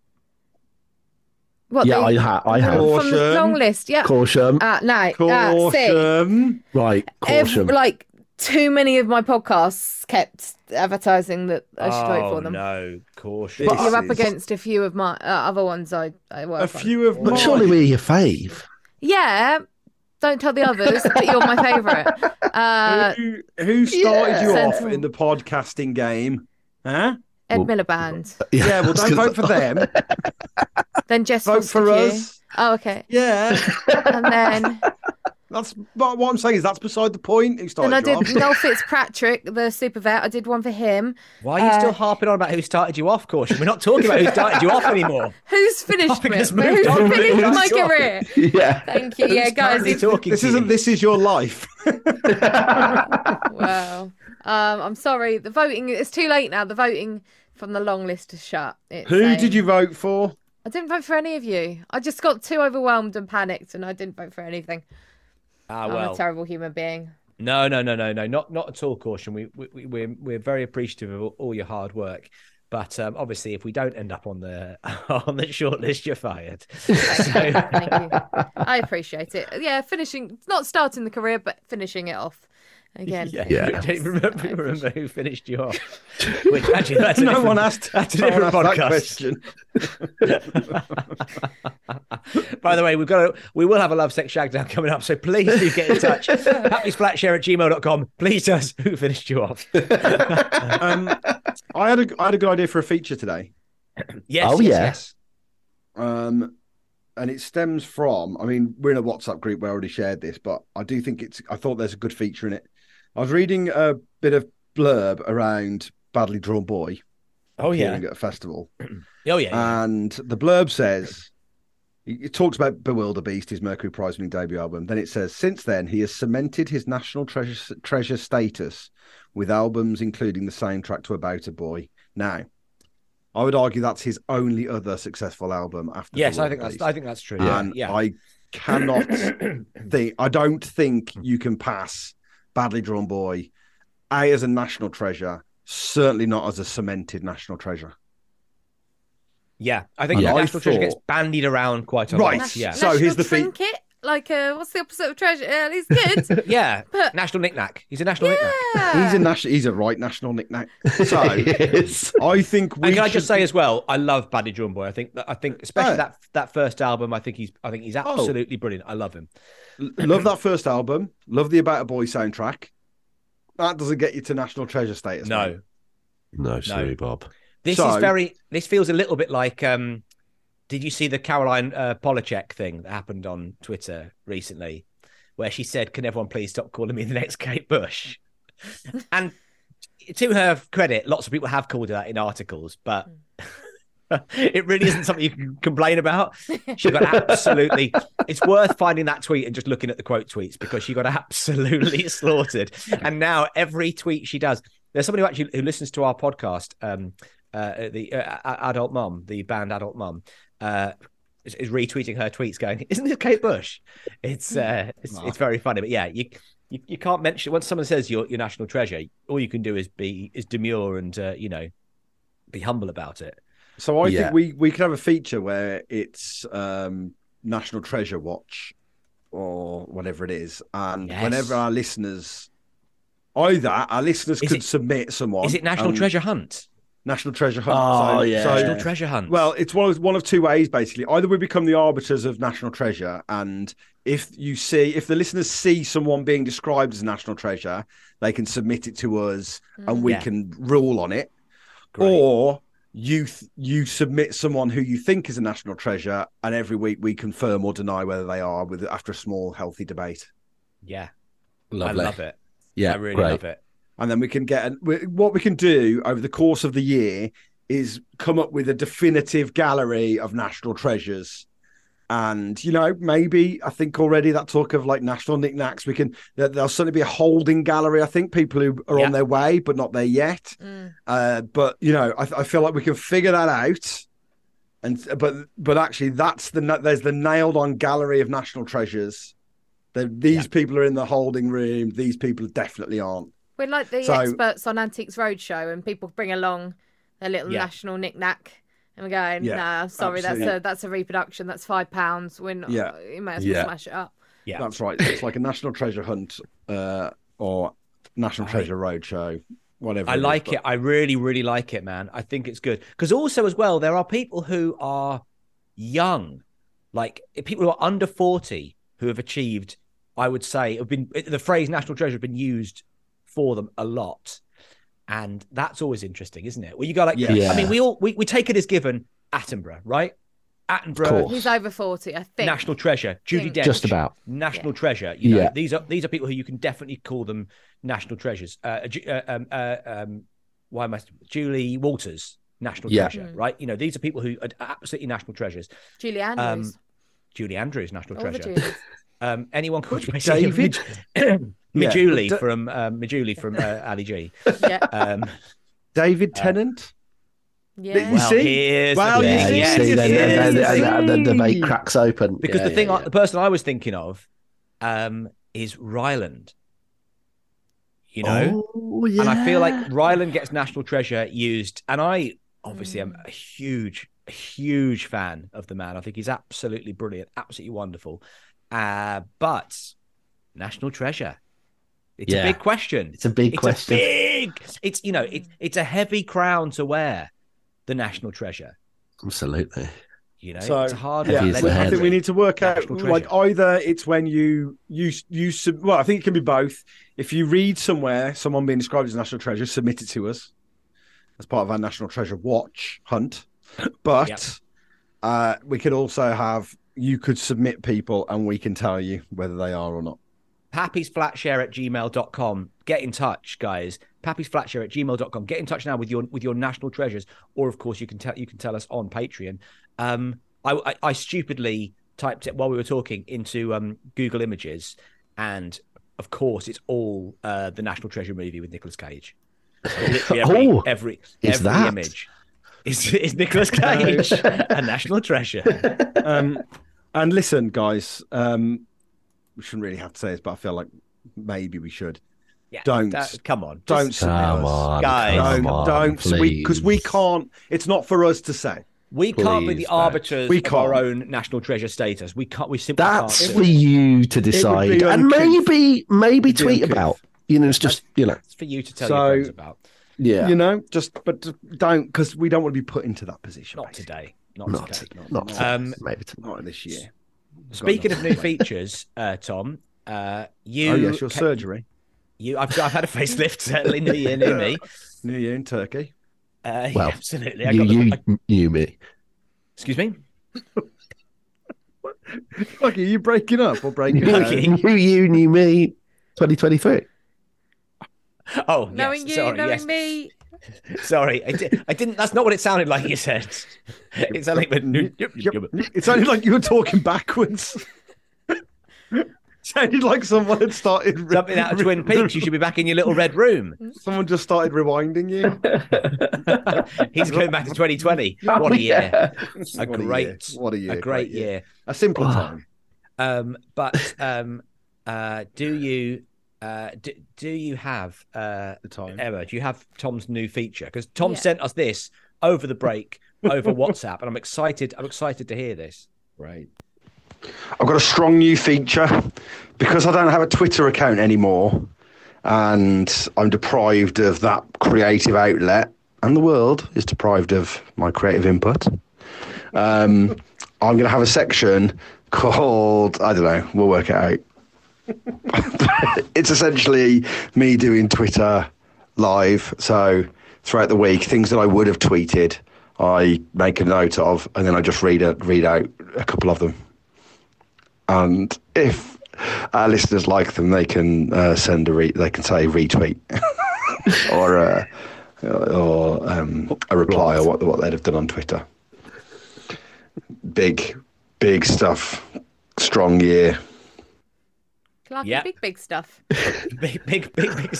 What, Yeah, the- I ha- I the- have. from the Caution. long list. Yeah. Caution. Uh, no. Uh, see, Caution. right, caution. like too many of my podcasts kept advertising that I should vote oh for them. no caution But This you're up against a few of my uh, other ones. I, I work A on. few of but mine. surely we're your fave. Yeah. Don't tell the others that you're my favourite. Uh, who, who started yeah. you off in the podcasting game? Huh? Ed Well- Miliband. Yeah, well, don't vote for them. Then Jess Vote for Foster-Pugh. us. Oh, okay. Yeah. And then That's but what I'm saying is that's beside the point. Who started And I did off. Noel Fitzpatrick, the super vet. I did one for him. Why are you still Uh, harping on about who started you off, Caution? We're not talking about who started you off anymore. Who's finished me? Who's finished my career? Yeah. Thank you. Yeah, guys. currently talking This isn't. you? This is your life. wow. Um, I'm sorry. The voting. It's too late now. The voting from the long list is shut. It's, Who did you vote for? I didn't vote for any of you. I just got too overwhelmed and panicked, and I didn't vote for anything. Ah, I'm a terrible human being. No, no, no, no, no, not not at all. Caution. We, we we- we're we're very appreciative of all- your hard work, but um, obviously, if we don't end up on the on the short list, you're fired. Thank you. I appreciate it. Yeah, finishing, not starting the career, but finishing it off again. yeah, Yeah. Don't remember, remember who finished you off? Which actually, that's no one asked. That's a no one different asked that podcast. question. By the way, we've got a, we will have a love sex shagdown coming up, so please do get in touch. Pappysflatshare at gmail.com. Please tell us who finished you off. Um, I had a I had a good idea for a feature today. Yes. Oh, yes, yes. Um, and it stems from, I mean, we're in a WhatsApp group where I already shared this, but I do think it's, I thought there's a good feature in it. I was reading a bit of blurb around Badly Drawn Boy Oh yeah. at a festival. Oh yeah. yeah. And the blurb says, it it talks about Bewilderbeast, his Mercury Prize winning debut album. Then it says, since then, he has cemented his national treasure, treasure status with albums including the same track to About a Boy. Now, I would argue that's his only other successful album after. yes, I Bewilder think that's I think that's true. Yeah. and yeah. I cannot think. I don't think you can pass Badly Drawn Boy a as a national treasure. Certainly not as a cemented national treasure. Yeah, I think And I national treasure gets bandied around quite a Right. lot. Yeah, So National here's the thing- trinket. Like, uh, what's the opposite of treasure? Uh, he's good. yeah. But- national knickknack. He's a national knickknack. yeah. He's a national. He's a right national knickknack. So Yes. I think we And can I just say as well, I love Badly Drawn Boy. I think that I think especially Oh. that that first album. I think he's I think he's absolutely brilliant. I love him. love that first album. Love the About a Boy soundtrack. That doesn't get you to national treasure status. No, mate. No, sorry, Bob. this So- is very. This feels a little bit like. um Did you see the Caroline uh, Polachek thing that happened on Twitter recently, where she said, "Can everyone please stop calling me the next Kate Bush?" and to her credit, lots of people have called her that in articles, but. it really isn't something you can complain about. She got absolutely. It's worth finding that tweet and just looking at the quote tweets because she got absolutely slaughtered. And now every tweet she does, there's somebody who actually who listens to our podcast, um, uh, the uh, Adult Mum, the band Adult Mum, uh, is, is retweeting her tweets, going, "Isn't this Kate Bush?" It's uh, it's, it's very funny, but yeah, you. You, you can't mention once someone says you're your national treasure. All you can do is be is demure and uh, you know be humble about it. So I Yeah. think we we could have a feature where it's um, National Treasure Watch or whatever it is, and Yes. whenever our listeners, either our listeners Is could it- submit someone. Is it National um, Treasure Hunt? National Treasure Hunt. Oh, so, yeah. so- National Treasure Hunt. well, it's one of one of two ways basically. Either we become the arbiters of national treasure, and if you see if the listeners see someone being described as national treasure, they can submit it to us, and mm. we Yeah. can rule on it. Great. Or you th- you submit someone who you think is a national treasure, and every week we confirm or deny whether they are with after a small healthy debate, yeah, Lovely. I love it. Yeah, I really great. love it. And then we can get an, we- what we can do over the course of the year is come up with a definitive gallery of national treasures. And you know, maybe I think already that talk of like national knickknacks, we can there, there'll certainly be a holding gallery. I think people who are Yeah. on their way but not there yet. Mm. Uh, but you know, I, I feel like we can figure that out. And but but actually, that's the there's the nailed on gallery of national treasures. The, these Yeah. people are in the holding room. These people definitely aren't. We're like the So- experts on Antiques Roadshow, and people bring along a little Yeah. national knick-knack. And we're going, Yeah, nah, I'm sorry, that's a that's a reproduction. That's five pounds. We're not. Yeah. You may as well Yeah. smash it up. Yeah, That's right. It's like a national treasure hunt uh, or national treasure roadshow, whatever. I is, like but- it. I really, really like it, man. I think it's good because also as well, there are people who are young, like people who are under forty who have achieved. I would say have been the phrase "national treasure" has been used for them a lot, and that's always interesting, isn't it? Well, you go like, Yeah. Yeah. I mean, we all we, we take it as given Attenborough, right? Attenborough, course. He's over 40, I think. national treasure. Judy Think. Dench, Just about. national treasure. You know, Yeah. these are these are people who you can definitely call them national treasures. Uh, uh, um, uh, um, why am I? Julie Walters, national Yeah. treasure, right? You know, these are people who are absolutely national treasures. Julie Um, Andrews. Julie Andrews, national All treasure. Julies. Um, anyone called David? Majuli Yeah. from um, Majuli from uh, Ali G. Yeah. Um, David Tennant. Yeah. You well, see? Well, the you thing. Yeah, you see, then, yes, then, then, yes. then, then the debate cracks open. because Yeah, the thing, yeah, I, the person I was thinking of, um, is Rylan. You know, Oh, and I feel like. Rylan gets national treasure used, and I obviously am Mm. a huge, huge fan of the man. I think he's absolutely brilliant, absolutely wonderful. Uh, but national treasure, it's Yeah. a big question. It's a big It's question. a big. It's you know, it's it's a heavy crown to wear, the national treasure. Absolutely. You know, So, it's hard yeah, I think, I head. we need to work out National like either it's when you you you sub- well I think it can be both. If you read somewhere someone being described as national treasure, submit it to us as part of our national treasure watch hunt. But Yep. uh, we could also have you could submit people and we can tell you whether they are or not. Pappy's flatshare at gmail.com. Get in touch, guys. Pappy's flatshare at gmail.com. Get in touch now with your with your national treasures. Or of course you can tell you can tell us on Patreon. Um I I, I stupidly typed it while we were talking into um Google Images and of course it's all uh the National Treasure movie with Nicolas Cage. Literally every Oh, every, is every that? image is, is Nicolas Cage a national treasure. Um, and listen, guys, um, we shouldn't really have to say this, but I feel like maybe we should. Yeah, Don't. that- come on. Don't Just- Come on, Guys, Don't, come on, don't, because we, please. can't. It's not for us to say. We can't be the don't. arbiters We of our can't. own national treasure status. We can't. We simply That's can't. for you to decide, and maybe maybe It'd tweet uncouth. about. You know, it's just you know, It's for you to tell So- your friends about. yeah, You know, just but don't because we don't want to be put into that position. Not basically. today. Not, not today. not, not Um, maybe. tomorrow Not this year. We've Speaking of new features, uh, Tom, uh, you. oh yes, your ca- surgery. You, I've, I've had a facelift. Certainly, new year, new me. New Year in Turkey. Uh, Well, yeah, absolutely. I you got the- you I- knew me. excuse me. Look, are you breaking up or breaking Knew down? you, you knew me. 2023. Oh, Knowing yes, you, sorry, knowing yes. me. Sorry, I, di- I didn't. That's not what it sounded like. You said. It sounded like. It sounded like you were talking backwards. sounded like someone had started. re- Something out of Twin Peaks. You should be back in your little red room. Someone just started rewinding you. He's going back to 2020. Oh, What a year! yeah. A What a year. great, What a year. a great year. A simpler time. Um, but um, uh, do you uh, do, do you have uh, The time. Emma? Do you have Tom's new feature? Because Tom Yeah. sent us this over the break over WhatsApp, and I'm excited. I'm excited to hear this. Right. I've got a strong new feature because I don't have a Twitter account anymore and I'm deprived of that creative outlet and the world is deprived of my creative input. Um, I'm going to have a section called, I don't know, we'll work it out. it's essentially me doing Twitter live. So throughout the week, things that I would have tweeted, I make a note of and then I just read, a, read out a couple of them and if our listeners like them, they can uh, send a re- they can say retweet or uh, or um, a reply or what what they'd have done on Twitter. Big, big stuff. Strong year. Clarky, Yeah. big, big stuff. Big, big, big, big,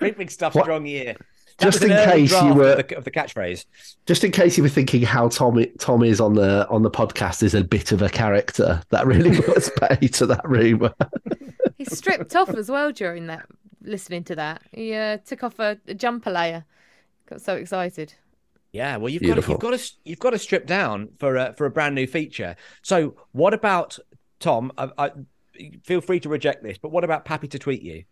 big, big stuff. What? Strong year. That Just in case you were- of the, of the catchphrase. Just in case you were thinking how Tom Tom is on the on the podcast is a bit of a character, that really was pay to that rumor. He stripped off as well during that, listening to that. He uh, took off a, a jumper layer. Got so excited. Yeah, well, you've got to, you've got to you've got to strip down for a, for a brand new feature. So, what about Tom? I, I, feel free to reject this, but what about Pappy to tweet you?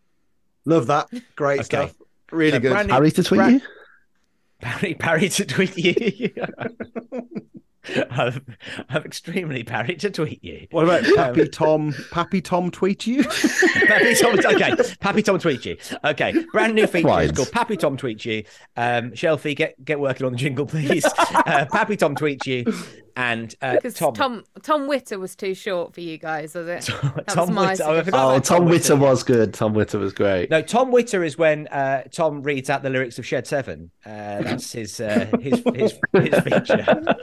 Love that. Great Okay. stuff. Really So good. brand new- Harry to tweet Brad- you? Barry, Barry to tweet you. I'm, I'm extremely parried to tweet you. What about Um, Pappy Tom? Pappy Tom tweet you? Pappy Tom, okay, Pappy Tom tweet you. Okay, brand new feature. Right. Called Pappy Tom tweet you. Um, Shelfie, get get working on the jingle, please. Uh, Pappy Tom tweet you, and uh, Because Tom. Tom, Tom Witter was too short for you guys, was it? That was Tom my Witter- oh, I suggestion. forgot Oh, about Tom Witter Witter. was good. Tom Witter was great. No, Tom Witter is when uh, Tom reads out the lyrics of Shed Seven. Uh, that's his, uh, his his his feature.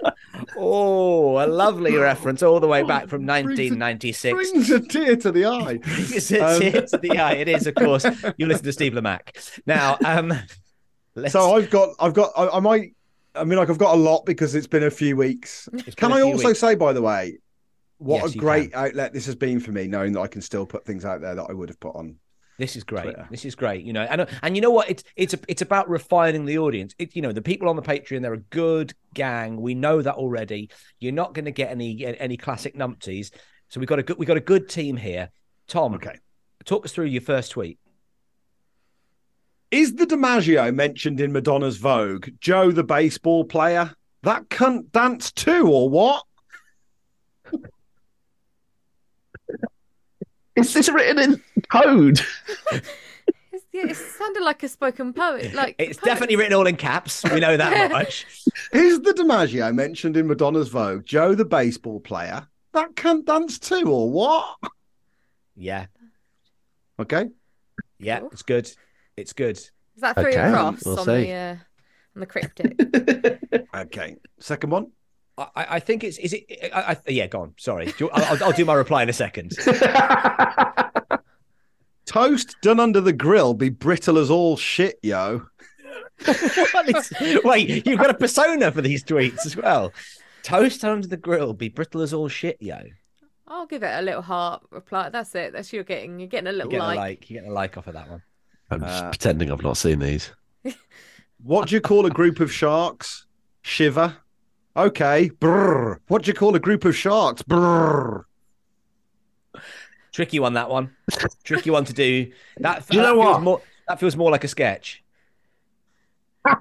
Oh, a lovely reference all the way back from 1996. Brings a tear to the eye. It's a Um, tear to the eye. It is, of course. You listen to Steve Lamacq. Now, um, let's, So I've got, I've got, I, I might, I mean, like I've got a lot because it's been a few weeks. It's Can been a I few also weeks. say, by the way, what Yes, a you great outlet this has been for me, knowing that I can still put things out there that I would have put on. This is great. Twitter. This is great. You know, and and you know what? It's it's it's about refining the audience. It, you know, the people on the Patreon, they're a good gang. We know that already. You're not going to get any any classic numpties. So we've got a good we got a good team here. Tom, Okay. talk us through your first tweet. Is the DiMaggio mentioned in Madonna's Vogue Joe the baseball player? That cunt dance too, or what? Is this written in code? It's, yeah, it sounded like a spoken poet. Like It's poet. definitely written all in caps. We know that much. Is the DiMaggio mentioned in Madonna's Vogue Joe the baseball player? That cunt dance too, or what? Yeah, Okay. yeah, Cool. it's good. It's good. Is that three Okay, a cross we'll on see. the uh, on the cryptic? Okay. Second one. I, I think it's is it. I, I, yeah, go on. Sorry, Do you- I'll, I'll- I'll do my reply in a second. Toast done under the grill be brittle as all shit, yo. What is- wait, you've got a persona for these tweets as well. Toast under the grill, be brittle as all shit, yo. I'll give it a little heart reply. That's it. That's you're getting. You're getting a You're little getting like. a like. You're getting a like off of that one. I'm just Uh, pretending I've not seen these. What do you call a group of sharks? Shiver. Okay. Brrr. What do you call a group of sharks? Brrr. Tricky one, that one. Tricky one to do. That. Do you that know feels what? More, that feels more like a sketch.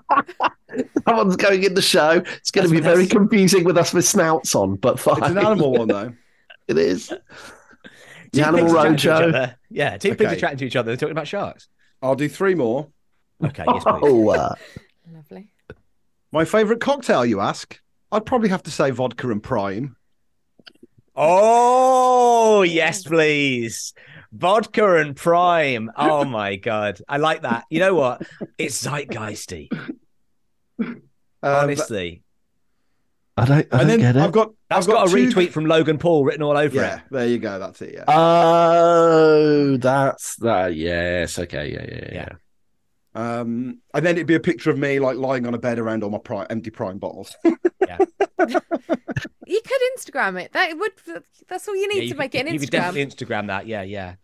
Someone's going in the show. It's going That's to be what very confusing with us with snouts on, but fine. It's an animal one, though. It is. Two The Animal pigs are chatting to each Roadshow. Yeah, two pigs are chatting to each other. They're talking about sharks. I'll do three more. Okay, yes, please. Oh, uh, Lovely. My favourite cocktail, you ask? I'd probably have to say vodka and prime. Oh, yes, please. Vodka and prime. Oh my god. I like that. You know what? It's zeitgeisty. Um, Honestly. I don't, I and don't then get it. I've got That's I've got, got, a two- retweet from Logan Paul written all over Yeah, it. there you go. That's it. Yeah. Oh, that's that. Yes. Okay. Yeah. Yeah. Yeah. Yeah. Um, and then it'd be a picture of me like lying on a bed around all my prime, empty prime bottles. Yeah. you could Instagram it. That would. That's all you need Yeah, to you make could- it an You could Instagram. definitely Instagram that. Yeah, yeah.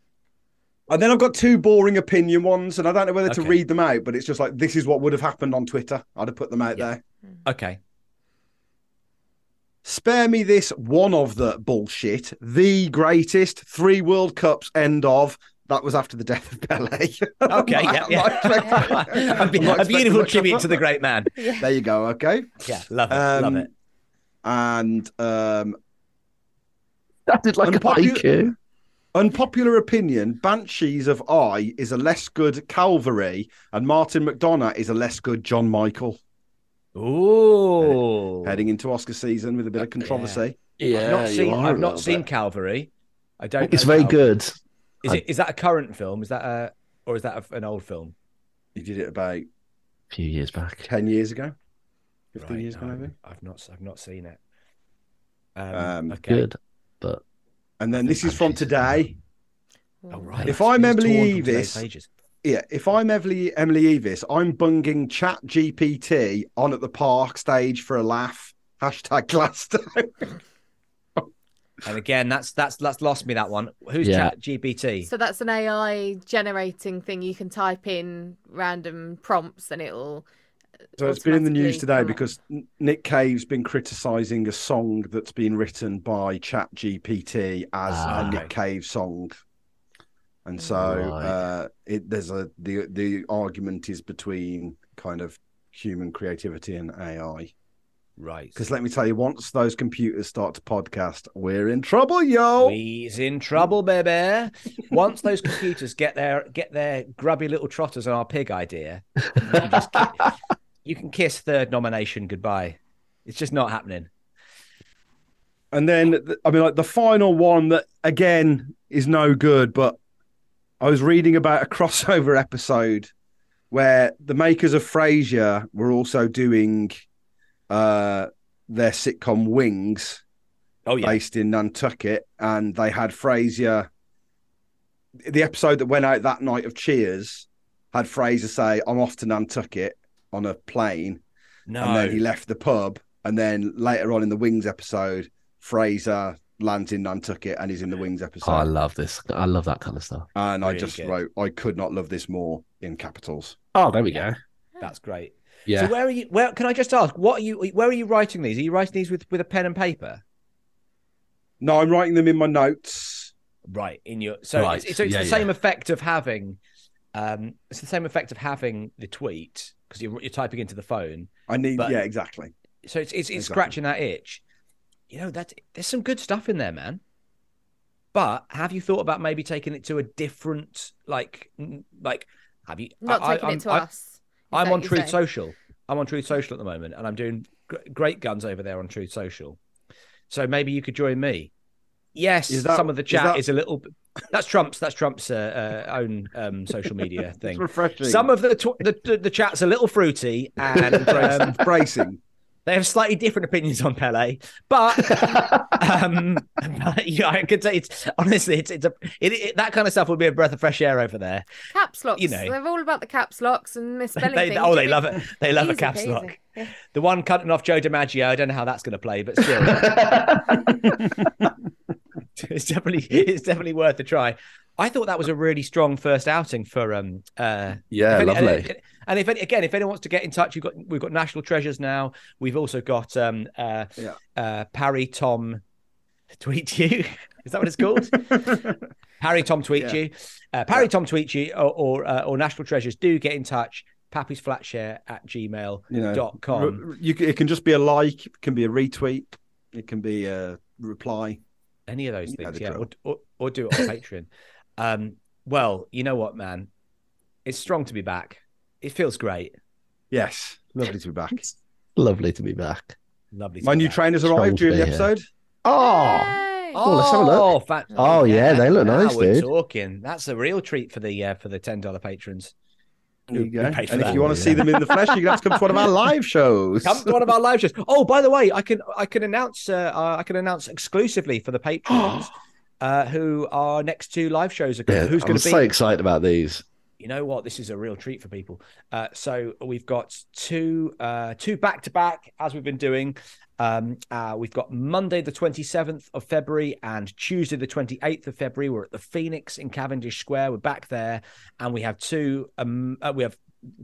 and then I've got two boring opinion ones, and I don't know whether to read them out, but it's just like this is what would have happened on Twitter. I'd have put them out Yeah. there. Okay. Spare me this one of the bullshit. The greatest three World Cups. End of. That was after the death of Pele. Okay. yeah, yeah. a, be- I'm not a beautiful expecting tribute to the great man. There you go. Okay. Yeah, love it. love Um, it. And um, Sounded like a Unpopu- haiku. unpopular opinion: Banshees of I is a less good Calvary, and Martin McDonagh is a less good John Michael. Ooh. Heading into Oscar season with a bit of controversy. Yeah. I've not seen. are a I've not seen. Calvary. I don't. It's know very Calvary. good. Is I- it? Is that a current film? Is that a or is that a, an old film? He did it about A few years back. ten years ago, fifteen Right, years ago, maybe. I've not. I've not seen it. Um, Um, okay. Good, but And then this is from today. Oh, right. If I'm Emily torn from today's Eavis- Yeah, if I'm Emily Emily Eavis, I'm bunging Chat GPT on at the park stage for a laugh. Hashtag Glasto. And again, that's that's that's lost me that one. Who's Yeah. Chat GPT? So that's an AI generating thing. You can type in random prompts and it'll. So it's been in the news today because Nick Cave's been criticising a song that's been written by Chat GPT as Ah. a Nick Cave song. And so Right. uh, it, there's a the the argument is between kind of human creativity and AI. Right. Because let me tell you, once those computers start to podcast, we're in trouble, yo. We's in trouble, baby. Once those computers get their get their grubby little trotters on our pig idea, you can, just you can kiss third nomination goodbye. It's just not happening. And then, I mean, like the final one that again is no good, but I was reading about a crossover episode where the makers of Frasier were also doing uh, their sitcom Wings, oh yeah, based in Nantucket, and they had Frasier. The episode that went out that night of Cheers had Frasier say, "I'm off to Nantucket on a plane," No. and then he left the pub, and then later on in the Wings episode, Frasier lands in Nantucket and he's in the Wings episode. Oh, I love this. I love that kind of stuff. and I just good. wrote, I could not love this more in capitals. Oh, there we go. That's great. Yeah. So where are you? Where can I just ask? What are you? Where are you writing these? Are you writing these with with a pen and paper? No, I'm writing them in my notes. Right in your so Right, it's, so it's yeah, the same yeah. effect of having, um, it's the same effect of having the tweet because you're you're typing into the phone. I need, But- yeah, exactly. So it's it's, it's Exactly. scratching that itch. You know that there's some good stuff in there, man. But have you thought about maybe taking it to a different like like have you Not I- I- taking I'm- it to I- us. Is I'm on Truth saying? Social. I'm on Truth Social at the moment, and I'm doing great guns over there on Truth Social. So maybe you could join me. Yes, Is that- some of the is chat that- is, a little. That's Trump's. That's Trump's uh, uh, own um, social media thing. refreshing. Some of the, tw- the the the chat's a little fruity and um, bracing. They have slightly different opinions on Pele, but um, but, yeah, I could say it's honestly it's it's a it, it, that kind of stuff would be a breath of fresh air over there. Caps locks. You know. They're all about the caps locks and misspelling They, things. oh, they love it. They love a caps peasy. lock. Yeah. The one cutting off Joe DiMaggio, I don't know how that's going to play, but still, it's definitely it's definitely worth a try. I thought that was a really strong first outing for um uh Yeah, if any- lovely. and, and if any, again if anyone wants to get in touch, you've got we've got national treasures now. We've also got um uh, Yeah. uh Parry Tom tweet you. Is that what it's called? Parry Tom tweet Yeah. you. Uh, Parry Tom tweet you or or, uh, or national treasures. Do get in touch. Pappy's Flatshare at gmail You know, dot com. you, c- it can just be a like, it can be a retweet, it can be a reply. Any of those You things, yeah, or, or, or do it on Patreon. Um, well, you know what, man, it's strong to be back. It feels great. Yes, lovely to be back. Lovely to be back. Lovely. To My be new back. trainers Strong arrived during the be here. episode. Oh, Yay. Oh, let's have a look. Oh, fa- Oh, yeah, they look now nice, we're dude. Talking. That's a real treat for the uh, for the ten dollar patrons. There you go. who paid for And if that. you want to see them in the flesh, you're gonna have to come to one of our live shows. Come to one of our live shows. Oh, by the way, I can I can announce uh, uh, I can announce exclusively for the patrons uh, who our next two live shows are going. yeah, who's going to be? so excited about these. You know what? This is a real treat for people. Uh, so we've got two uh, two back to back as we've been doing. Um, uh, we've got monday the 27th of february and tuesday the 28th of february. We're at the phoenix in cavendish square. We're back there and we have two um, uh, we have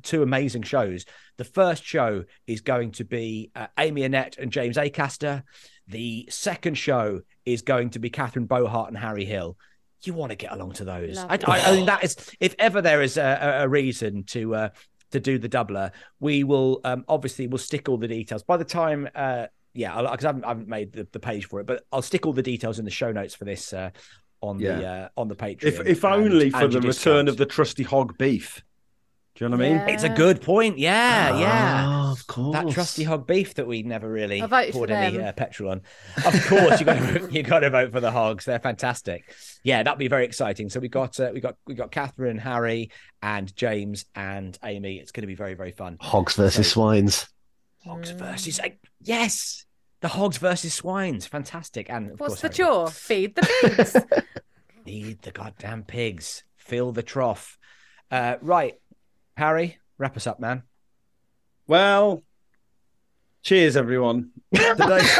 two amazing shows. The first show is going to be uh, amy annette and james acaster. The second show is going to be catherine bohart and harry hill you want to get along to those. I, Lovely. I, I mean, that is if ever there is a, a- a reason to uh, to do the doubler, we will um, obviously we'll stick all the details. By the time, uh, yeah, because I haven't, I haven't made the, the page for it, but I'll stick all the details in the show notes for this uh, on the uh, on the Patreon. If if and- only for and the your return discount. of the trusty hog beef. Do you know what I mean? Yeah. It's a good point. Yeah, yeah. Oh, of course. That trusty hog beef that we never really I poured any uh, petrol on. Of course, you got to you got to vote for the hogs. They're fantastic. Yeah, that'd be very exciting. So we got uh, we got we got Catherine, Harry, and James and Amy. It's going to be very very fun. Hogs versus So- swines. Hogs versus uh, yes, the hogs versus swines. Fantastic. And of What's course, the Harry. chore? Feed the pigs. Feed the goddamn pigs. Fill the trough. Uh, right, Harry, wrap us up, man. Well, cheers, everyone. Today,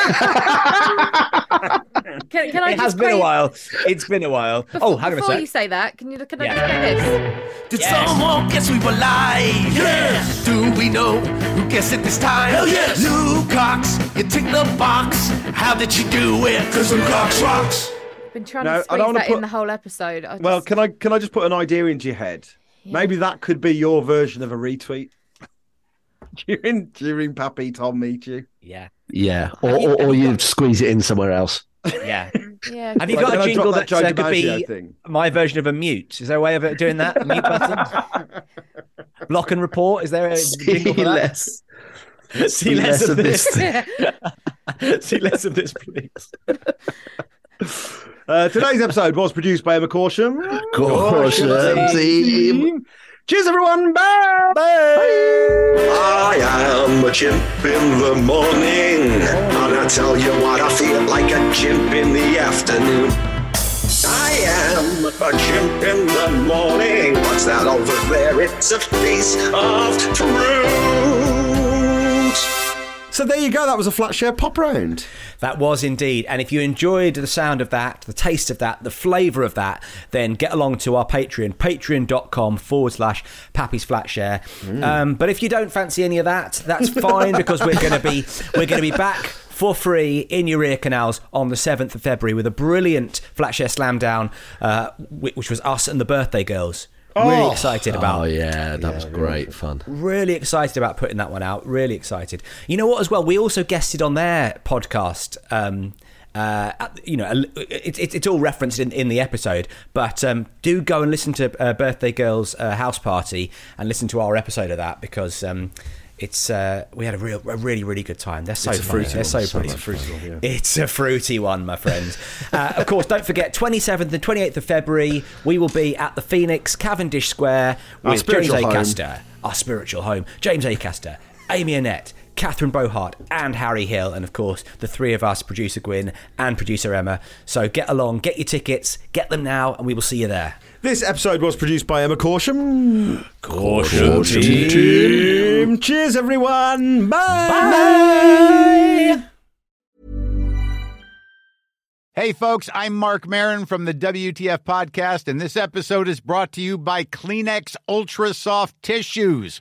Can, can I it just has been a while. It's been a while. Oh, before, oh, hang on a before sec. you say that, can you can I Yeah. this? Did Yes. someone guess we were live? Yes. Do we know who guessed it this time? Hell yes. Lou Cox, you tick the box. How did you do it? Cause Lou Cox rocks. Been trying No, I to don't squeeze wanna that put- in the whole episode. I well, just- can I can I just put an idea into your head? Maybe that could be your version of a retweet during during Pappy Tom meet you. Yeah. Yeah, or, or, or you squeeze it in somewhere else. Yeah. Yeah. Have you got can a I jingle drop that that could be thing? my version of a mute? Is there a way of doing that? A mute button? Block and report? Is there a jingle for that? less. See less of this. See less of this, please. Uh, today's episode was produced by Emma Caution. Caution team. Cheers, everyone. Bye. I am a chimp in the morning, and I tell you what, I feel like a chimp in the afternoon. I am a chimp in the morning. What's that over there? It's a piece of fruit. So there you go. That was a flat share pop round. That was indeed. And if you enjoyed the sound of that, the taste of that, the flavour of that, then get along to our Patreon, patreon.com forward slash Pappy's Flatshare. Um, but if you don't fancy any of that, that's fine because we're going to be we're going to be back for free in your ear canals on the 7th of February with a brilliant Flatshare slam down, uh, which was us and the birthday girls. Really excited about Oh yeah, that was great fun. Really excited about putting that one out. Really excited. You know what? As well, we also guested on their podcast. Um, uh, you know, it, it, it's all referenced in, in the episode, but um, do go and listen to uh, Birthday Girl's uh, house party and listen to our episode of that because um, it's uh, we had a real, a really, really good time. They're so It's a funny. fruity They're so pretty. much fruity one, yeah. It's a fruity one, my friends. uh, of course, don't forget, 27th and 28th of February, we will be at the Phoenix, Cavendish Square Our with James spiritual home. Acaster, our spiritual home, James Acaster, Amy Annette, Catherine Bohart, and Harry Hill, and of course, the three of us, producer Gwyn and producer Emma. So get along, get your tickets, get them now, and we will see you there. This episode was produced by Emma Caution. Caution team. Cheers, everyone. Bye. Hey, folks, I'm Marc Maron from the WTF Podcast, and this episode is brought to you by Kleenex Ultra Soft Tissues,